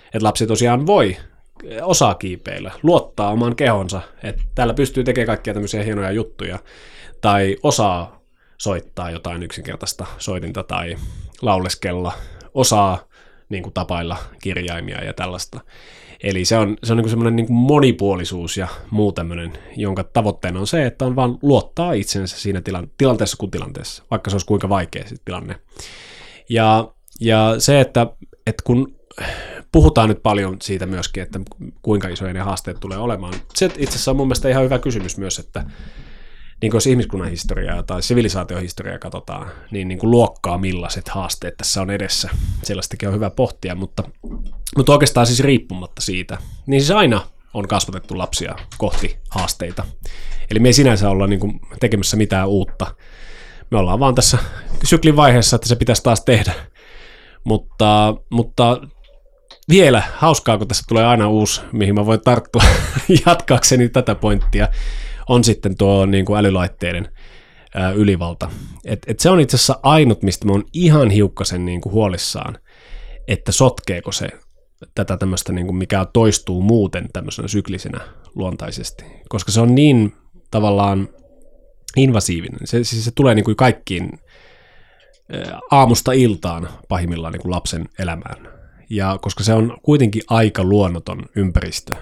että lapsi tosiaan voi osaa kiipeillä, luottaa oman kehonsa, että täällä pystyy tekemään kaikkia tämmöisiä hienoja juttuja, tai osaa soittaa jotain yksinkertaista soitinta tai lauleskella, osaa niin kuin tapailla kirjaimia ja tällaista. Eli se on, se on niin semmoinen niin monipuolisuus ja muu tämmöinen, jonka tavoitteena on se, että on vaan luottaa itsensä siinä tilan, tilanteessa kuin tilanteessa, vaikka se olisi kuinka vaikea se tilanne. Ja, ja se, että, että kun puhutaan nyt paljon siitä myöskin, että kuinka isoja ne haasteet tulee olemaan. Se itse asiassa on mun mielestä ihan hyvä kysymys myös, että niin kuin jos ihmiskunnan historiaa tai sivilisaatiohistoriaa katsotaan, niin, niin kuin luokkaa millaiset haasteet tässä on edessä. Sellaistakin on hyvä pohtia, mutta, mutta oikeastaan siis riippumatta siitä, niin siis aina on kasvatettu lapsia kohti haasteita. Eli me ei sinänsä olla niin kuin tekemässä mitään uutta. Me ollaan vaan tässä syklin vaiheessa, että se pitäisi taas tehdä. Mutta, mutta vielä hauskaa, kun tässä tulee aina uusi, mihin mä voin tarttua jatkaakseni tätä pointtia, on sitten tuo niin kuin älylaitteiden ää, ylivalta. Et, et se on itse asiassa ainut, mistä mä oon ihan hiukkasen niin kuin huolissaan, että sotkeeko se tätä tämmöistä, niin kuin mikä toistuu muuten tämmöisenä syklisenä luontaisesti, koska se on niin tavallaan invasiivinen. Se, siis se tulee niin kuin kaikkiin aamusta iltaan pahimmillaan niin kuin lapsen elämään. Ja koska se on kuitenkin aika luonnoton ympäristö,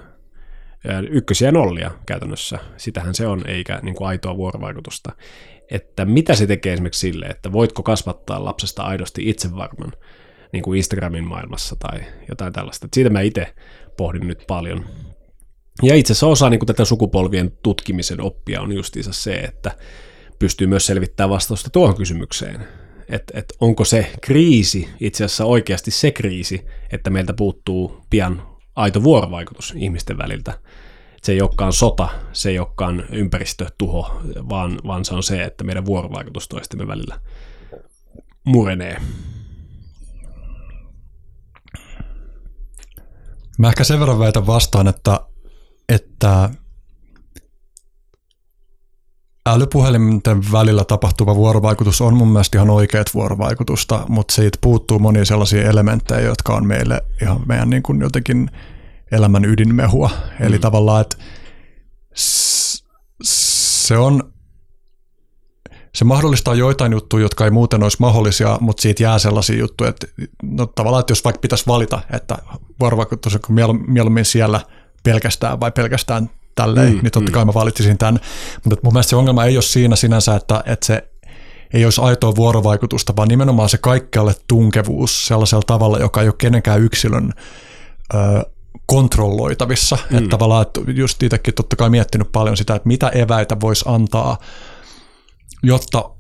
ykkösiä nollia käytännössä, sitähän se on, eikä niin kuin aitoa vuorovaikutusta. Että mitä se tekee esimerkiksi sille, että voitko kasvattaa lapsesta aidosti itsevarman, niin kuin Instagramin maailmassa tai jotain tällaista. Siitä mä itse pohdin nyt paljon. Ja itse asiassa osa niin kuin tätä sukupolvien tutkimisen oppia on justiinsa se, että pystyy myös selvittämään vastausta tuohon kysymykseen, että et onko se kriisi itse asiassa oikeasti se kriisi, että meiltä puuttuu pian aito vuorovaikutus ihmisten väliltä. Se ei olekaan sota, se ei olekaan ympäristötuho, vaan, vaan se on se, että meidän vuorovaikutus toistemme välillä murenee. Mä ehkä sen verran väitän vastaan, että, että älypuhelinten välillä tapahtuva vuorovaikutus on mun mielestä ihan oikeat vuorovaikutusta, mutta siitä puuttuu monia sellaisia elementtejä, jotka on meille ihan meidän niin kuin jotenkin elämän ydinmehua. Mm. Eli tavallaan, että se on se mahdollistaa joitain juttuja, jotka ei muuten olisi mahdollisia, mutta siitä jää sellaisia juttuja, että no, tavallaan, että jos vaikka pitäisi valita, että vuorovaikutus on mieluummin siellä pelkästään vai pelkästään tälleen, mm, niin totta kai mm. mä valitsisin tämän. Mutta mun mielestä se ongelma ei ole siinä sinänsä, että, että se ei olisi aitoa vuorovaikutusta, vaan nimenomaan se kaikkealle tunkevuus sellaisella tavalla, joka ei ole kenenkään yksilön ö, kontrolloitavissa. Mm. Että tavallaan, että just itsekin totta kai miettinyt paljon sitä, että mitä eväitä voisi antaa, jotta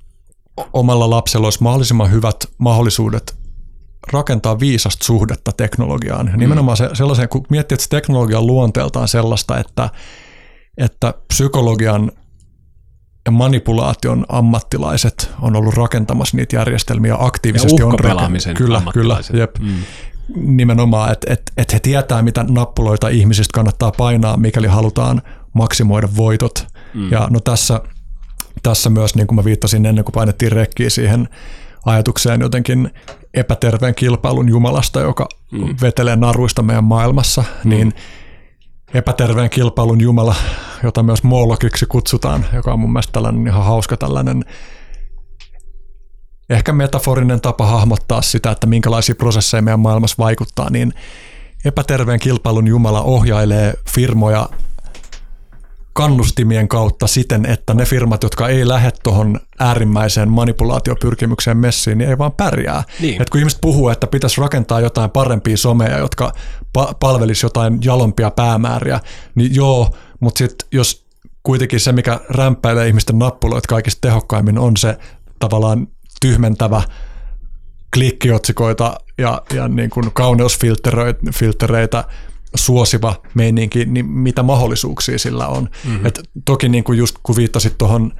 omalla lapsella olisi mahdollisimman hyvät mahdollisuudet rakentaa viisasta suhdetta teknologiaan. Mm. Nimenomaan se, sellaisen, kun miettii, että se teknologia on luonteeltaan sellaista, että, että psykologian ja manipulaation ammattilaiset on ollut rakentamassa niitä järjestelmiä aktiivisesti. Ja on raken- Kyllä, kyllä, jep. Mm. Nimenomaan, että et, et he tietää, mitä nappuloita ihmisistä kannattaa painaa, mikäli halutaan maksimoida voitot. Mm. Ja no tässä, tässä myös, niin kuin mä viittasin ennen kuin painettiin rekkiä siihen ajatukseen jotenkin epäterveen kilpailun jumalasta, joka mm. vetelee naruista meidän maailmassa, mm. niin epäterveen kilpailun jumala, jota myös Molokiksi kutsutaan, joka on mun mielestä tällainen ihan hauska tällainen ehkä metaforinen tapa hahmottaa sitä, että minkälaisia prosesseja meidän maailmassa vaikuttaa, niin epäterveen kilpailun jumala ohjailee firmoja kannustimien kautta siten, että ne firmat, jotka ei lähde tuohon äärimmäiseen manipulaatiopyrkimykseen messiin, niin ei vaan pärjää. Niin. Et kun ihmiset puhuu, että pitäisi rakentaa jotain parempia someja, jotka pa- palvelisi jotain jalompia päämääriä, niin joo, mutta sitten jos kuitenkin se, mikä rämpäilee ihmisten nappuloita kaikista tehokkaimmin, on se tavallaan tyhmentävä klikkiotsikoita ja, ja niin kuin kauneusfiltereitä suosiva meininki, niin mitä mahdollisuuksia sillä on. Mm-hmm. Et toki niin kuin just kun viittasit tuohon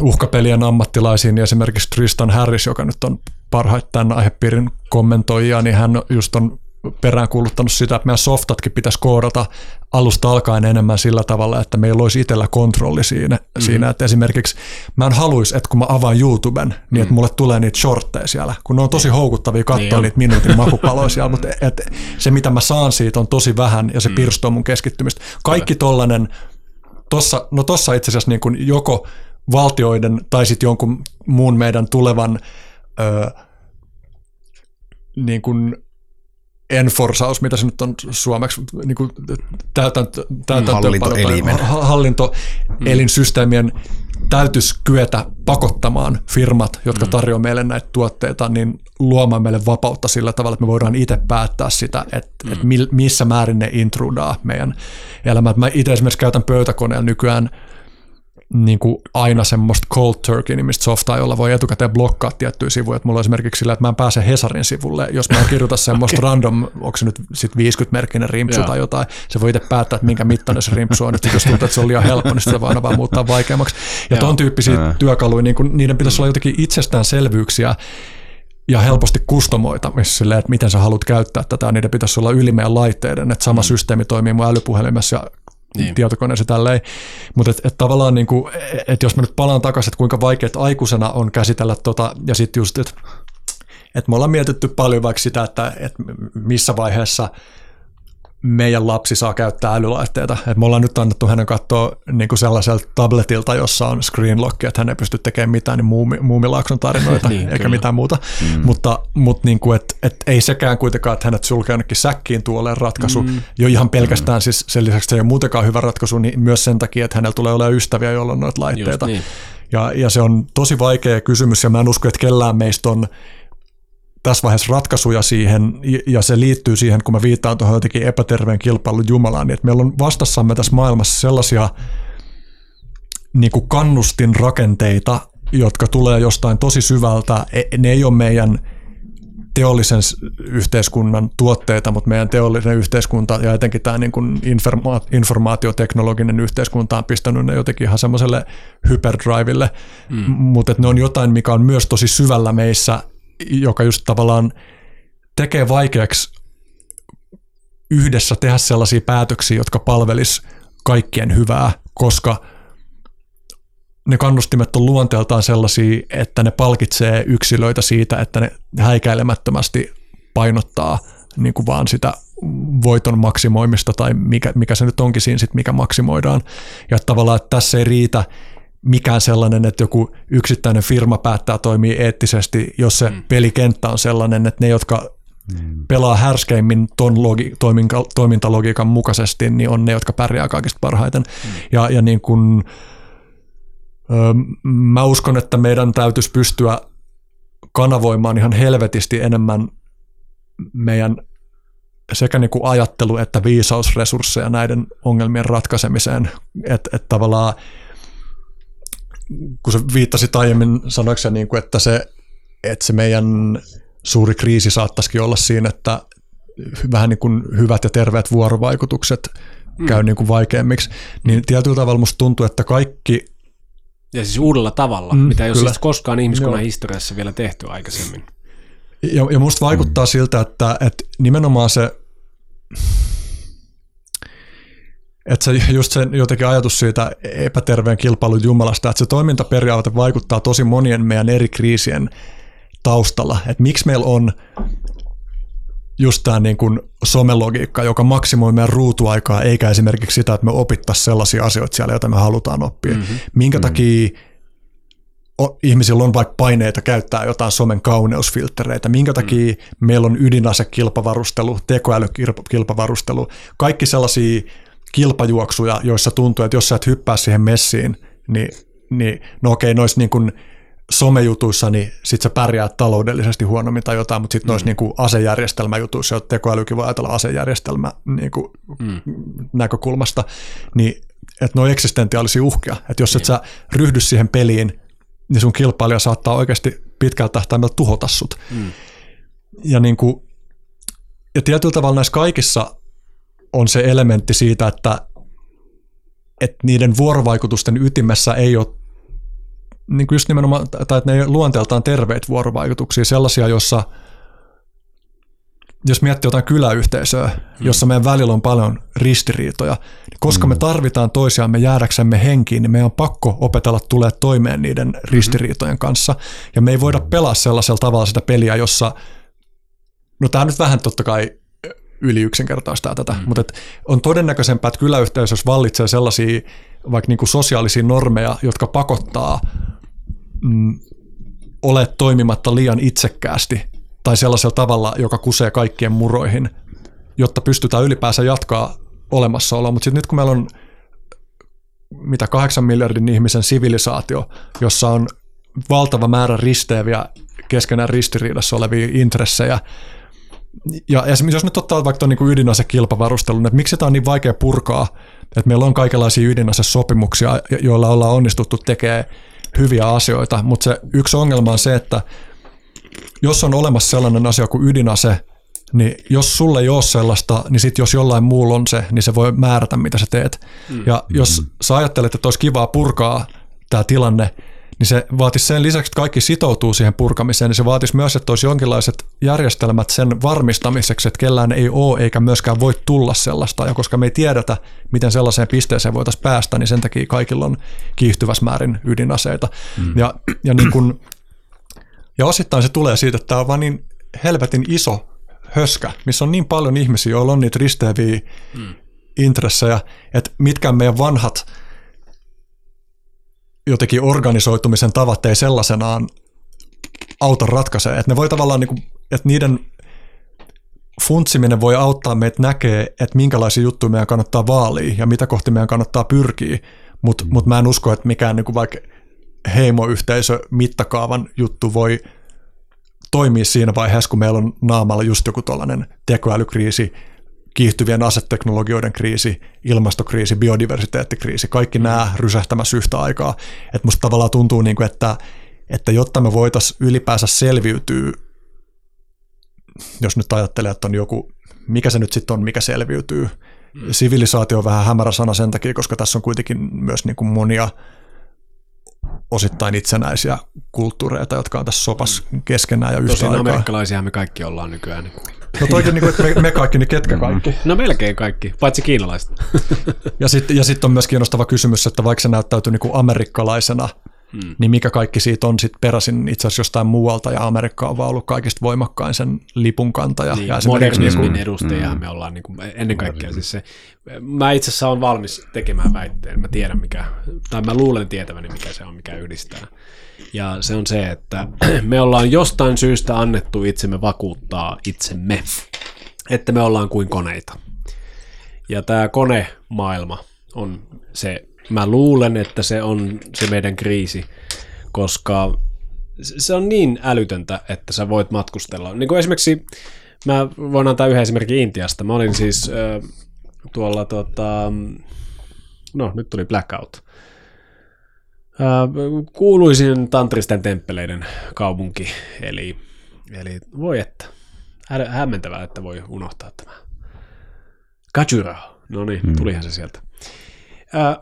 uhkapelien ammattilaisiin, niin esimerkiksi Tristan Harris, joka nyt on parhaiten tämän aihepiirin kommentoija, niin hän just on peräänkuuluttanut sitä, että meidän softatkin pitäisi koodata alusta alkaen enemmän sillä tavalla, että meillä olisi itsellä kontrolli siinä, mm. siinä että esimerkiksi mä en haluaisi, että kun mä avaan YouTuben, niin mm. että mulle tulee niitä shortteja siellä, kun ne on tosi houkuttavia katsoa niin niitä minuutin makupaloisia, mutta et, se mitä mä saan siitä on tosi vähän ja se mm. pirstoo mun keskittymistä. Kaikki tollanen, tossa, no tossa itse asiassa niin kuin joko valtioiden tai sitten jonkun muun meidän tulevan ö, niin enforsaus, mitä se nyt on suomeksi, niin kuin hallintoelimen. hallintoelinsysteemien täytyisi kyetä pakottamaan firmat, jotka mm. tarjoavat meille näitä tuotteita, niin luomaan meille vapautta sillä tavalla, että me voidaan itse päättää sitä, että, mm. että missä määrin ne intrudaa meidän elämään. Mä itse esimerkiksi käytän pöytäkoneella nykyään – niin kuin aina semmoista cold turkey nimistä softaa, jolla voi etukäteen blokkaa tiettyjä sivuja. Että mulla on esimerkiksi sillä, että mä en pääse Hesarin sivulle, jos mä en kirjoita semmoista okay. random, onko se nyt sit 50-merkkinen rimpsu tai jotain, se voi itse päättää, että minkä mittainen se rimpsu on. Että jos tuntuu, että se on liian helppo, niin sitä aina vaan muuttaa vaikeammaksi. Ja ton tyyppisiä työkaluja, niin kuin, niiden pitäisi olla jotenkin itsestäänselvyyksiä, ja helposti silleen, että miten sä haluat käyttää tätä, niiden pitäisi olla yli meidän laitteiden, että sama mm. systeemi toimii mun älypuhelimessa ja niin. tietokoneessa tälleen. Mutta et, et tavallaan, niin kuin, et jos mä nyt palaan takaisin, että kuinka vaikeat aikuisena on käsitellä tota, ja sitten just, että et me ollaan mietitty paljon vaikka sitä, että et missä vaiheessa – meidän lapsi saa käyttää älylaitteita. Et me ollaan nyt annettu hänen katsoa niin kuin sellaiselta tabletilta, jossa on screenlock, että hän ei pysty tekemään mitään niin muumi, muumilaakson tarinoita niin, eikä kyllä. mitään muuta. Mm. Mutta, mutta niin kuin, et, et ei sekään kuitenkaan, että hänet sulkee jonnekin säkkiin tuolle ratkaisu. Mm. Jo ihan pelkästään mm. siis sen lisäksi, että se ei ole muutenkaan hyvä ratkaisu, niin myös sen takia, että hänellä tulee olemaan ystäviä, joilla on noita laitteita. niin. Ja, ja se on tosi vaikea kysymys ja mä en usko, että kellään meistä on tässä vaiheessa ratkaisuja siihen, ja se liittyy siihen, kun mä viittaan tuohon jotenkin epäterveen kilpailun Jumalaan, niin että meillä on vastassamme tässä maailmassa sellaisia niin kuin kannustinrakenteita, jotka tulee jostain tosi syvältä. E, ne ei ole meidän teollisen yhteiskunnan tuotteita, mutta meidän teollinen yhteiskunta ja etenkin tämä niin kuin informa- informaatioteknologinen yhteiskunta on pistänyt ne jotenkin ihan semmoiselle hyperdriville, mm. mutta ne on jotain, mikä on myös tosi syvällä meissä joka just tavallaan tekee vaikeaksi yhdessä tehdä sellaisia päätöksiä, jotka palvelis kaikkien hyvää, koska ne kannustimet on luonteeltaan sellaisia, että ne palkitsee yksilöitä siitä, että ne häikäilemättömästi painottaa niin kuin vaan sitä voiton maksimoimista tai mikä, mikä se nyt onkin siinä sit, mikä maksimoidaan. Ja tavallaan, että tässä ei riitä, mikään sellainen, että joku yksittäinen firma päättää toimia eettisesti, jos se mm. pelikenttä on sellainen, että ne, jotka mm. pelaa härskeimmin ton logi, toiminka, toimintalogiikan mukaisesti, niin on ne, jotka pärjää kaikista parhaiten. Mm. Ja, ja niin kun, ö, mä uskon, että meidän täytyisi pystyä kanavoimaan ihan helvetisti enemmän meidän sekä niin kuin ajattelu- että viisausresursseja näiden ongelmien ratkaisemiseen. Että et tavallaan kun sä viittasit aiemmin, sanoiko niin kuin, että se, että se meidän suuri kriisi saattaisikin olla siinä, että vähän niin kuin hyvät ja terveet vuorovaikutukset mm. käy niin kuin vaikeammiksi, niin tietyllä tavalla musta tuntuu, että kaikki ja siis uudella tavalla, mm, mitä ei ole siis koskaan ihmiskunnan Joo. historiassa vielä tehty aikaisemmin. Ja, ja musta vaikuttaa mm. siltä, että, että nimenomaan se, että se just se jotenkin ajatus siitä epäterveen kilpailun jumalasta, että se toimintaperiaate vaikuttaa tosi monien meidän eri kriisien taustalla. Että miksi meillä on just tämä niin kuin somelogiikka, joka maksimoi meidän ruutuaikaa, eikä esimerkiksi sitä, että me opittaisiin sellaisia asioita siellä, joita me halutaan oppia. Mm-hmm. Minkä mm-hmm. takia o, ihmisillä on vaikka paineita käyttää jotain somen kauneusfiltreitä, minkä mm. takia mm. meillä on ydinasekilpavarustelu, tekoälykilpavarustelu, kaikki sellaisia kilpajuoksuja, joissa tuntuu, että jos sä et hyppää siihen messiin, niin, niin no okei, noissa niin kuin somejutuissa, niin sit sä pärjäät taloudellisesti huonommin tai jotain, mutta sitten mm. noissa niin kuin asejärjestelmäjutuissa, joita tekoälykin voi ajatella asejärjestelmä niin kuin mm. näkökulmasta, niin että ne on eksistentiaalisia uhkia. Että jos et niin. sä ryhdy siihen peliin, niin sun kilpailija saattaa oikeasti pitkällä tähtäimellä tuhota sut. Mm. Ja, niin kuin, ja tietyllä tavalla näissä kaikissa on se elementti siitä, että, että niiden vuorovaikutusten ytimessä ei ole niin kuin just nimenomaan, tai että ne ei luonteeltaan terveitä vuorovaikutuksia, sellaisia, jossa jos miettii jotain kyläyhteisöä, hmm. jossa meidän välillä on paljon ristiriitoja, niin koska hmm. me tarvitaan toisiamme jäädäksemme henkiin, niin meidän on pakko opetella tulee toimeen niiden hmm. ristiriitojen kanssa. Ja me ei voida pelaa sellaisella tavalla sitä peliä, jossa, no tämä nyt vähän totta kai yli yksinkertaistaa tätä, hmm. mutta et on todennäköisempää, että kyläyhteisössä vallitsee sellaisia vaikka niin kuin sosiaalisia normeja, jotka pakottaa mm, ole toimimatta liian itsekkäästi tai sellaisella tavalla, joka kusee kaikkien muroihin, jotta pystytään ylipäänsä jatkaa olemassaoloa. Mutta sitten nyt kun meillä on mitä kahdeksan miljardin ihmisen sivilisaatio, jossa on valtava määrä risteäviä keskenään ristiriidassa olevia intressejä, ja esimerkiksi jos nyt ottaa vaikka tuon niin ydinasekilpavarustelun, että miksi tämä on niin vaikea purkaa, että meillä on kaikenlaisia ydinasesopimuksia, joilla ollaan onnistuttu tekemään hyviä asioita, mutta se yksi ongelma on se, että jos on olemassa sellainen asia kuin ydinase, niin jos sulle ei ole sellaista, niin sitten jos jollain muulla on se, niin se voi määrätä, mitä sä teet. Mm. Ja jos mm. sä ajattelet, että olisi kivaa purkaa tämä tilanne, niin se vaatisi sen lisäksi, että kaikki sitoutuu siihen purkamiseen, niin se vaatisi myös, että olisi jonkinlaiset järjestelmät sen varmistamiseksi, että kellään ei ole eikä myöskään voi tulla sellaista. Ja koska me ei tiedetä, miten sellaiseen pisteeseen voitaisiin päästä, niin sen takia kaikilla on kiihtyvässä määrin ydinaseita. Mm. Ja, ja, niin kun, ja osittain se tulee siitä, että tämä on vaan niin helvetin iso höskä, missä on niin paljon ihmisiä, joilla on niitä risteäviä mm. intressejä, että mitkä meidän vanhat – jotenkin organisoitumisen tavat ei sellaisenaan auta ratkaisee. Että ne voi tavallaan, niin kuin, että niiden funtsiminen voi auttaa meitä näkee, että minkälaisia juttuja meidän kannattaa vaalia ja mitä kohti meidän kannattaa pyrkiä, mutta mm. mut mä en usko, että mikään niin kuin vaikka heimoyhteisö mittakaavan juttu voi toimia siinä vaiheessa, kun meillä on naamalla just joku tällainen tekoälykriisi, kiihtyvien aseteknologioiden kriisi, ilmastokriisi, biodiversiteettikriisi, kaikki nämä rysähtämässä yhtä aikaa. Että musta tavallaan tuntuu, niin kuin, että, että jotta me voitaisiin ylipäänsä selviytyä, jos nyt ajattelee, että on joku, mikä se nyt sitten on, mikä selviytyy. Mm. Sivilisaatio on vähän hämärä sana sen takia, koska tässä on kuitenkin myös niin kuin monia osittain itsenäisiä kulttuureita, jotka on tässä sopas mm. keskenään ja yhtä Tosin aikaa. amerikkalaisia me kaikki ollaan nykyään. No toikin, niin kuin, että me, me kaikki, niin ketkä kaikki? No melkein kaikki, paitsi kiinalaiset. ja sitten ja sit on myös kiinnostava kysymys, että vaikka se näyttäytyy niin kuin amerikkalaisena, hmm. niin mikä kaikki siitä on sitten peräisin itse asiassa jostain muualta, ja Amerikka on vaan ollut kaikista voimakkain sen lipun kantaja. Niin, ja modernismin niin edustajahan mm. me ollaan niin kuin, ennen kaikkea siis se, mä itse asiassa olen valmis tekemään väitteen, mä tiedän mikä, tai mä luulen tietäväni mikä se on, mikä yhdistää. Ja se on se, että me ollaan jostain syystä annettu itsemme vakuuttaa itsemme, että me ollaan kuin koneita. Ja tämä konemaailma on se, mä luulen, että se on se meidän kriisi, koska se on niin älytöntä, että sä voit matkustella. Niin kuin esimerkiksi, mä voin antaa yhden esimerkin Intiasta. Mä olin siis äh, tuolla, tota, no nyt tuli blackout kuuluisin tantristen temppeleiden kaupunki, eli Eli voi että, Hä- hämmentävää, että voi unohtaa tämä. Kajura, no niin, Hmm. tulihan se sieltä.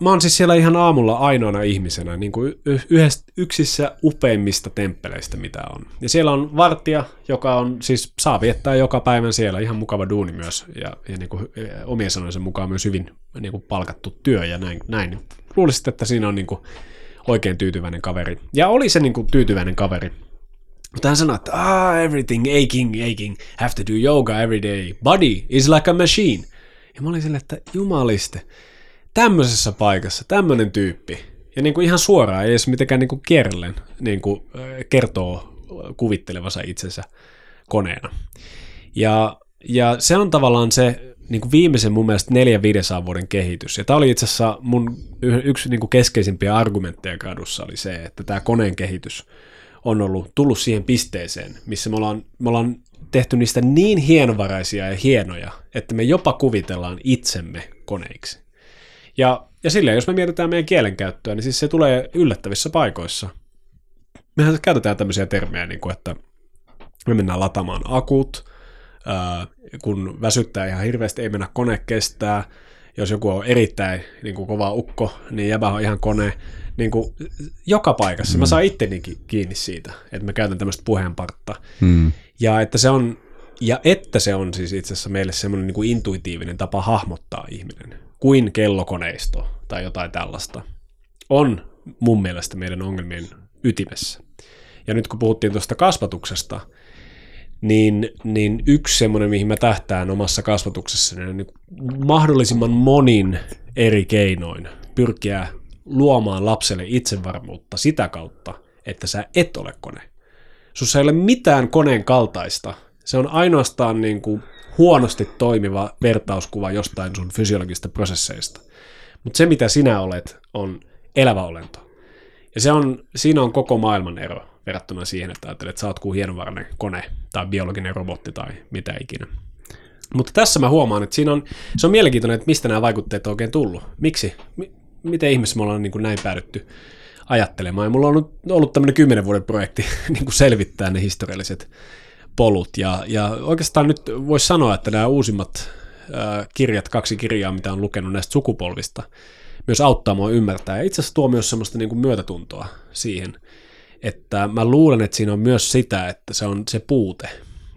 Mä oon siis siellä ihan aamulla ainoana ihmisenä niin kuin y- yhdest, yksissä upeimmista temppeleistä, mitä on. Ja siellä on vartija, joka on siis saa viettää joka päivän siellä, ihan mukava duuni myös, ja, ja niin kuin, omien sanojensa mukaan myös hyvin niin kuin palkattu työ ja näin. näin. Luulisit, että siinä on niin kuin oikein tyytyväinen kaveri. Ja oli se niin kuin tyytyväinen kaveri. Mutta hän sanoi, että ah, everything aching, aching, have to do yoga every day. Body is like a machine. Ja mä olin silleen, että jumaliste, tämmöisessä paikassa, tämmöinen tyyppi, ja niin kuin ihan suoraan, ei edes mitenkään niin kuin kierrellen, niin kuin äh, kertoo kuvittelevansa itsensä koneena. Ja, ja se on tavallaan se niin kuin viimeisen mun mielestä neljän 500 vuoden kehitys. Ja tämä oli itse asiassa mun yksi niin kuin keskeisimpiä argumentteja gradussa oli se, että tämä koneen kehitys on ollut tullut siihen pisteeseen, missä me ollaan, me ollaan tehty niistä niin hienovaraisia ja hienoja, että me jopa kuvitellaan itsemme koneiksi. Ja, ja silleen, jos me mietitään meidän kielenkäyttöä, niin siis se tulee yllättävissä paikoissa. Mehän käytetään tämmöisiä termejä, niin kuin, että me mennään lataamaan akut, ää, kun väsyttää ihan hirveästi, ei mennä kone kestää, jos joku on erittäin niin kuin kova ukko, niin jäbä on ihan kone. Niin kuin, joka paikassa. Mä saan ittenikin kiinni siitä, että mä käytän tämmöistä puheenpartta. Mm. Ja että se on, ja että se on siis itse asiassa meille semmoinen niin kuin intuitiivinen tapa hahmottaa ihminen, kuin kellokoneisto tai jotain tällaista, on mun mielestä meidän ongelmien ytimessä. Ja nyt kun puhuttiin tuosta kasvatuksesta, niin, niin yksi semmoinen, mihin mä tähtään omassa kasvatuksessani, on niin mahdollisimman monin eri keinoin pyrkiä luomaan lapselle itsevarmuutta sitä kautta, että sä et ole kone. Sussa ei ole mitään koneen kaltaista. Se on ainoastaan niin kuin huonosti toimiva vertauskuva jostain sun fysiologisista prosesseista. Mutta se, mitä sinä olet, on elävä olento. Ja se on, siinä on koko maailman ero verrattuna siihen, että ajattelet, että sä oot kuin hienovarainen kone tai biologinen robotti tai mitä ikinä. Mutta tässä mä huomaan, että siinä on, se on mielenkiintoinen, että mistä nämä vaikutteet on oikein tullut. Miksi? M- miten ihmeessä me ollaan niin kuin näin päädytty ajattelemaan. Ja mulla on ollut, ollut tämmöinen kymmenen vuoden projekti niin kuin selvittää ne historialliset polut. Ja, ja oikeastaan nyt voisi sanoa, että nämä uusimmat kirjat, kaksi kirjaa, mitä on lukenut näistä sukupolvista, myös auttaa mua ymmärtää. Ja itse asiassa tuo myös semmoista niin kuin myötätuntoa siihen, että mä luulen, että siinä on myös sitä, että se on se puute,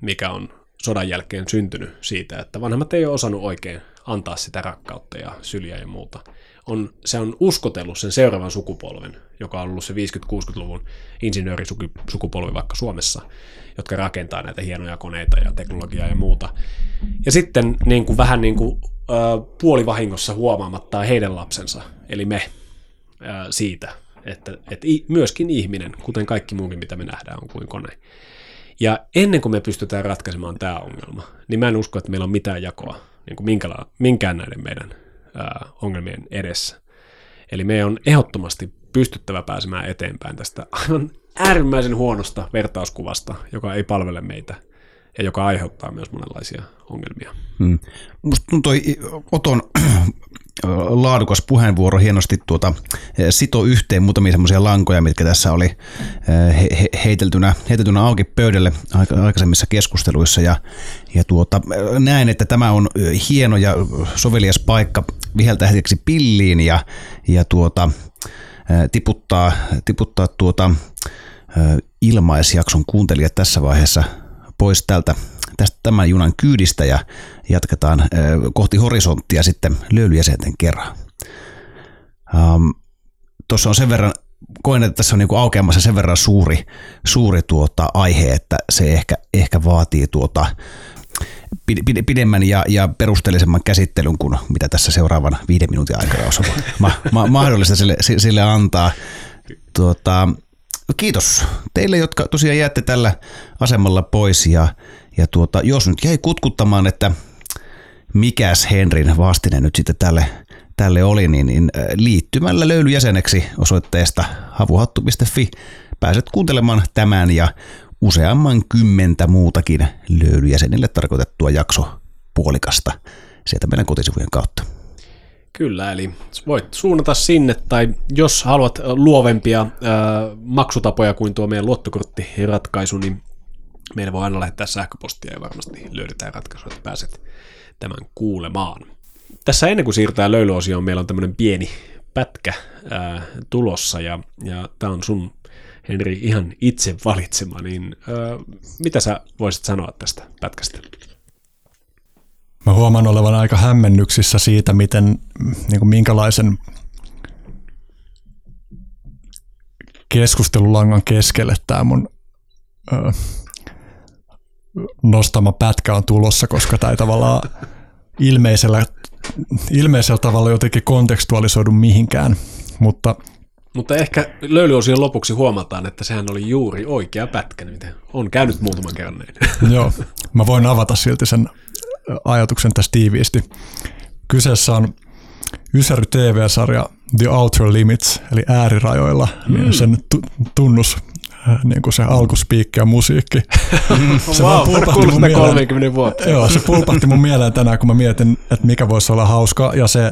mikä on sodan jälkeen syntynyt siitä, että vanhemmat ei ole osannut oikein antaa sitä rakkautta ja syliä ja muuta. On, se on uskotellut sen seuraavan sukupolven, joka on ollut se 50-60-luvun insinöörisukupolvi vaikka Suomessa, jotka rakentaa näitä hienoja koneita ja teknologiaa ja muuta. Ja sitten niin kuin, vähän niin kuin, puolivahingossa huomaamatta heidän lapsensa, eli me, siitä, että, että myöskin ihminen, kuten kaikki muukin, mitä me nähdään, on kuin kone. Ja ennen kuin me pystytään ratkaisemaan tämä ongelma, niin mä en usko, että meillä on mitään jakoa niin kuin minkäla- minkään näiden meidän ää, ongelmien edessä. Eli meidän on ehdottomasti pystyttävä pääsemään eteenpäin tästä aivan äärimmäisen huonosta vertauskuvasta, joka ei palvele meitä ja joka aiheuttaa myös monenlaisia ongelmia. Mm. Musta tuntuu Oton laadukas puheenvuoro hienosti tuota, sito yhteen muutamia semmoisia lankoja, mitkä tässä oli he, he, heiteltynä, heiteltynä auki pöydälle aikaisemmissa keskusteluissa. Ja, ja tuota, näen, että tämä on hieno ja sovelias paikka viheltää hetkeksi pilliin ja, ja tuota, tiputtaa, tiputtaa tuota, ilmaisjakson kuuntelijat tässä vaiheessa pois tältä tästä tämän junan kyydistä ja jatketaan kohti horisonttia sitten löylyjäsenten kerran. Um, Tuossa on sen verran, koen, että tässä on niinku aukeamassa sen verran suuri, suuri tuota aihe, että se ehkä, ehkä vaatii tuota pidemmän ja, ja perusteellisemman käsittelyn kuin mitä tässä seuraavan viiden minuutin aikana on ma, ma, mahdollista sille, sille antaa. Tuota, kiitos teille, jotka tosiaan jäätte tällä asemalla pois ja, ja tuota, jos nyt jäi kutkuttamaan, että mikäs Henrin vastine nyt sitten tälle, tälle oli, niin, niin liittymällä löylyjäseneksi osoitteesta havuhattu.fi pääset kuuntelemaan tämän ja useamman kymmentä muutakin löylyjäsenille tarkoitettua jakso puolikasta sieltä meidän kotisivujen kautta. Kyllä, eli voit suunnata sinne, tai jos haluat luovempia ää, maksutapoja kuin tuo meidän luottokorttiratkaisu, niin Meillä voi aina lähettää sähköpostia ja varmasti löydetään ratkaisu, että pääset tämän kuulemaan. Tässä ennen kuin siirrytään löylyosioon, meillä on tämmöinen pieni pätkä ää, tulossa ja, ja tämä on sun Henri ihan itse valitsema, niin ää, mitä sä voisit sanoa tästä pätkästä? Mä huomaan olevan aika hämmennyksissä siitä, miten, niin kuin minkälaisen keskustelulangan keskelle tämä mun ö, nostama pätkä on tulossa, koska tämä ei tavallaan ilmeisellä, ilmeisellä tavalla jotenkin kontekstualisoidu mihinkään, mutta mutta ehkä löylyosion lopuksi huomataan, että sehän oli juuri oikea pätkä, mitä on käynyt muutaman kerran näin. Joo, mä voin avata silti sen ajatuksen tässä tiiviisti. Kyseessä on Ysäry TV-sarja The Outer Limits, eli äärirajoilla, niin mm. niin sen tunnus niin kuin se alkuspiikki ja musiikki. se wow, pulpahti mun mieleen, 30 vuotta. Joo, se pulpahti mun mieleen tänään, kun mä mietin, että mikä voisi olla hauska, ja se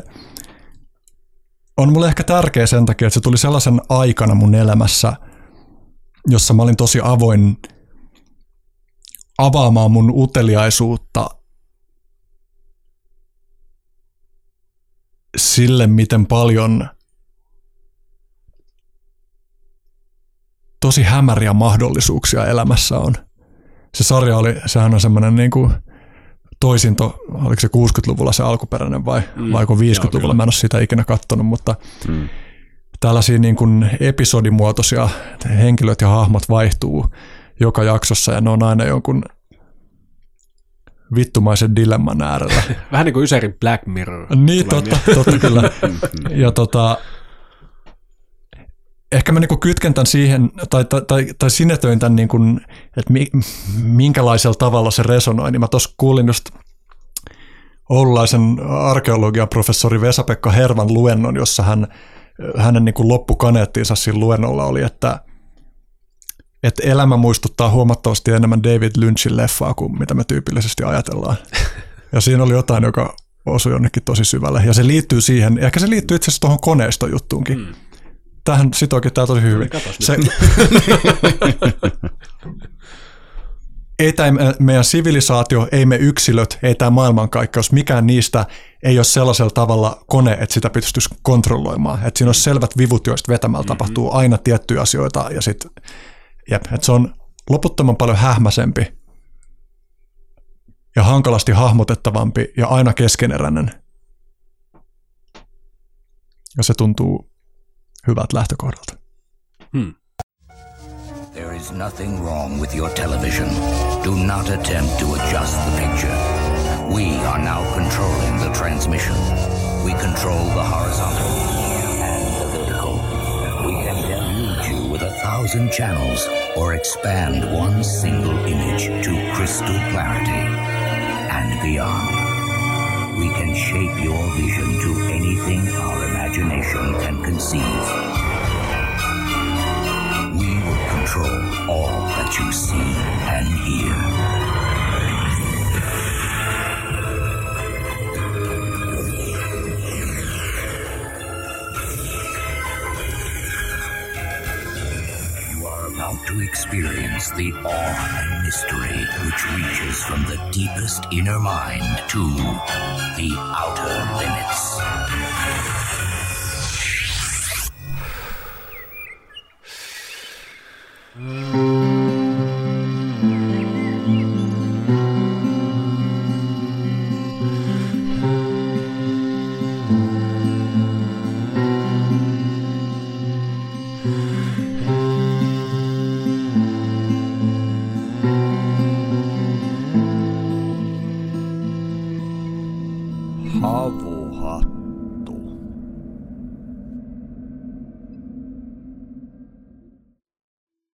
on mulle ehkä tärkeä sen takia, että se tuli sellaisen aikana mun elämässä, jossa mä olin tosi avoin avaamaan mun uteliaisuutta sille, miten paljon tosi hämäriä mahdollisuuksia elämässä on. Se sarja oli, sehän on semmoinen niin kuin toisinto, oliko se 60-luvulla se alkuperäinen vai mm, vai 50-luvulla, mä en ole sitä ikinä kattonut, mutta mm. tällaisia niin kuin episodimuotoisia henkilöt ja hahmot vaihtuu joka jaksossa ja ne on aina jonkun vittumaisen dilemman äärellä. Vähän niin kuin Ysärin Black Mirror. Niin, totta, totta kyllä. ja tota, ehkä mä niinku kytken tämän siihen, tai, tai, tai, tai sinetöin tämän, niinku, että mi, minkälaisella tavalla se resonoi, niin mä tuossa kuulin just oululaisen arkeologian professori Vesa-Pekka Hervan luennon, jossa hän, hänen niin kuin loppukaneettiinsa siinä luennolla oli, että, että elämä muistuttaa huomattavasti enemmän David Lynchin leffaa kuin mitä me tyypillisesti ajatellaan. Ja siinä oli jotain, joka osui jonnekin tosi syvälle. Ja se liittyy siihen, ehkä se liittyy itse asiassa tuohon koneistojuttuunkin. Mm. Tähän sitoikin tämä tosi hyvin. Se, ei tämä meidän sivilisaatio, ei me yksilöt, ei tämä maailmankaikkeus, mikään niistä ei ole sellaisella tavalla kone, että sitä pystyisi kontrolloimaan. Että siinä on selvät vivut, joista vetämällä mm-hmm. tapahtuu aina tiettyjä asioita ja sitten, jep, että se on loputtoman paljon hähmäsempi ja hankalasti hahmotettavampi ja aina keskeneräinen. Ja se tuntuu hyvät lähtökohdalta. Hmm. There is nothing wrong with your television. Do not attempt to adjust the picture. We are now controlling the transmission. We control the horizontal and the vertical. We can thousand channels or expand one single image to crystal clarity and beyond. We can shape your vision to anything our imagination can conceive We will control all that you see and hear. To experience the awe and mystery which reaches from the deepest inner mind to the outer limits. Mm.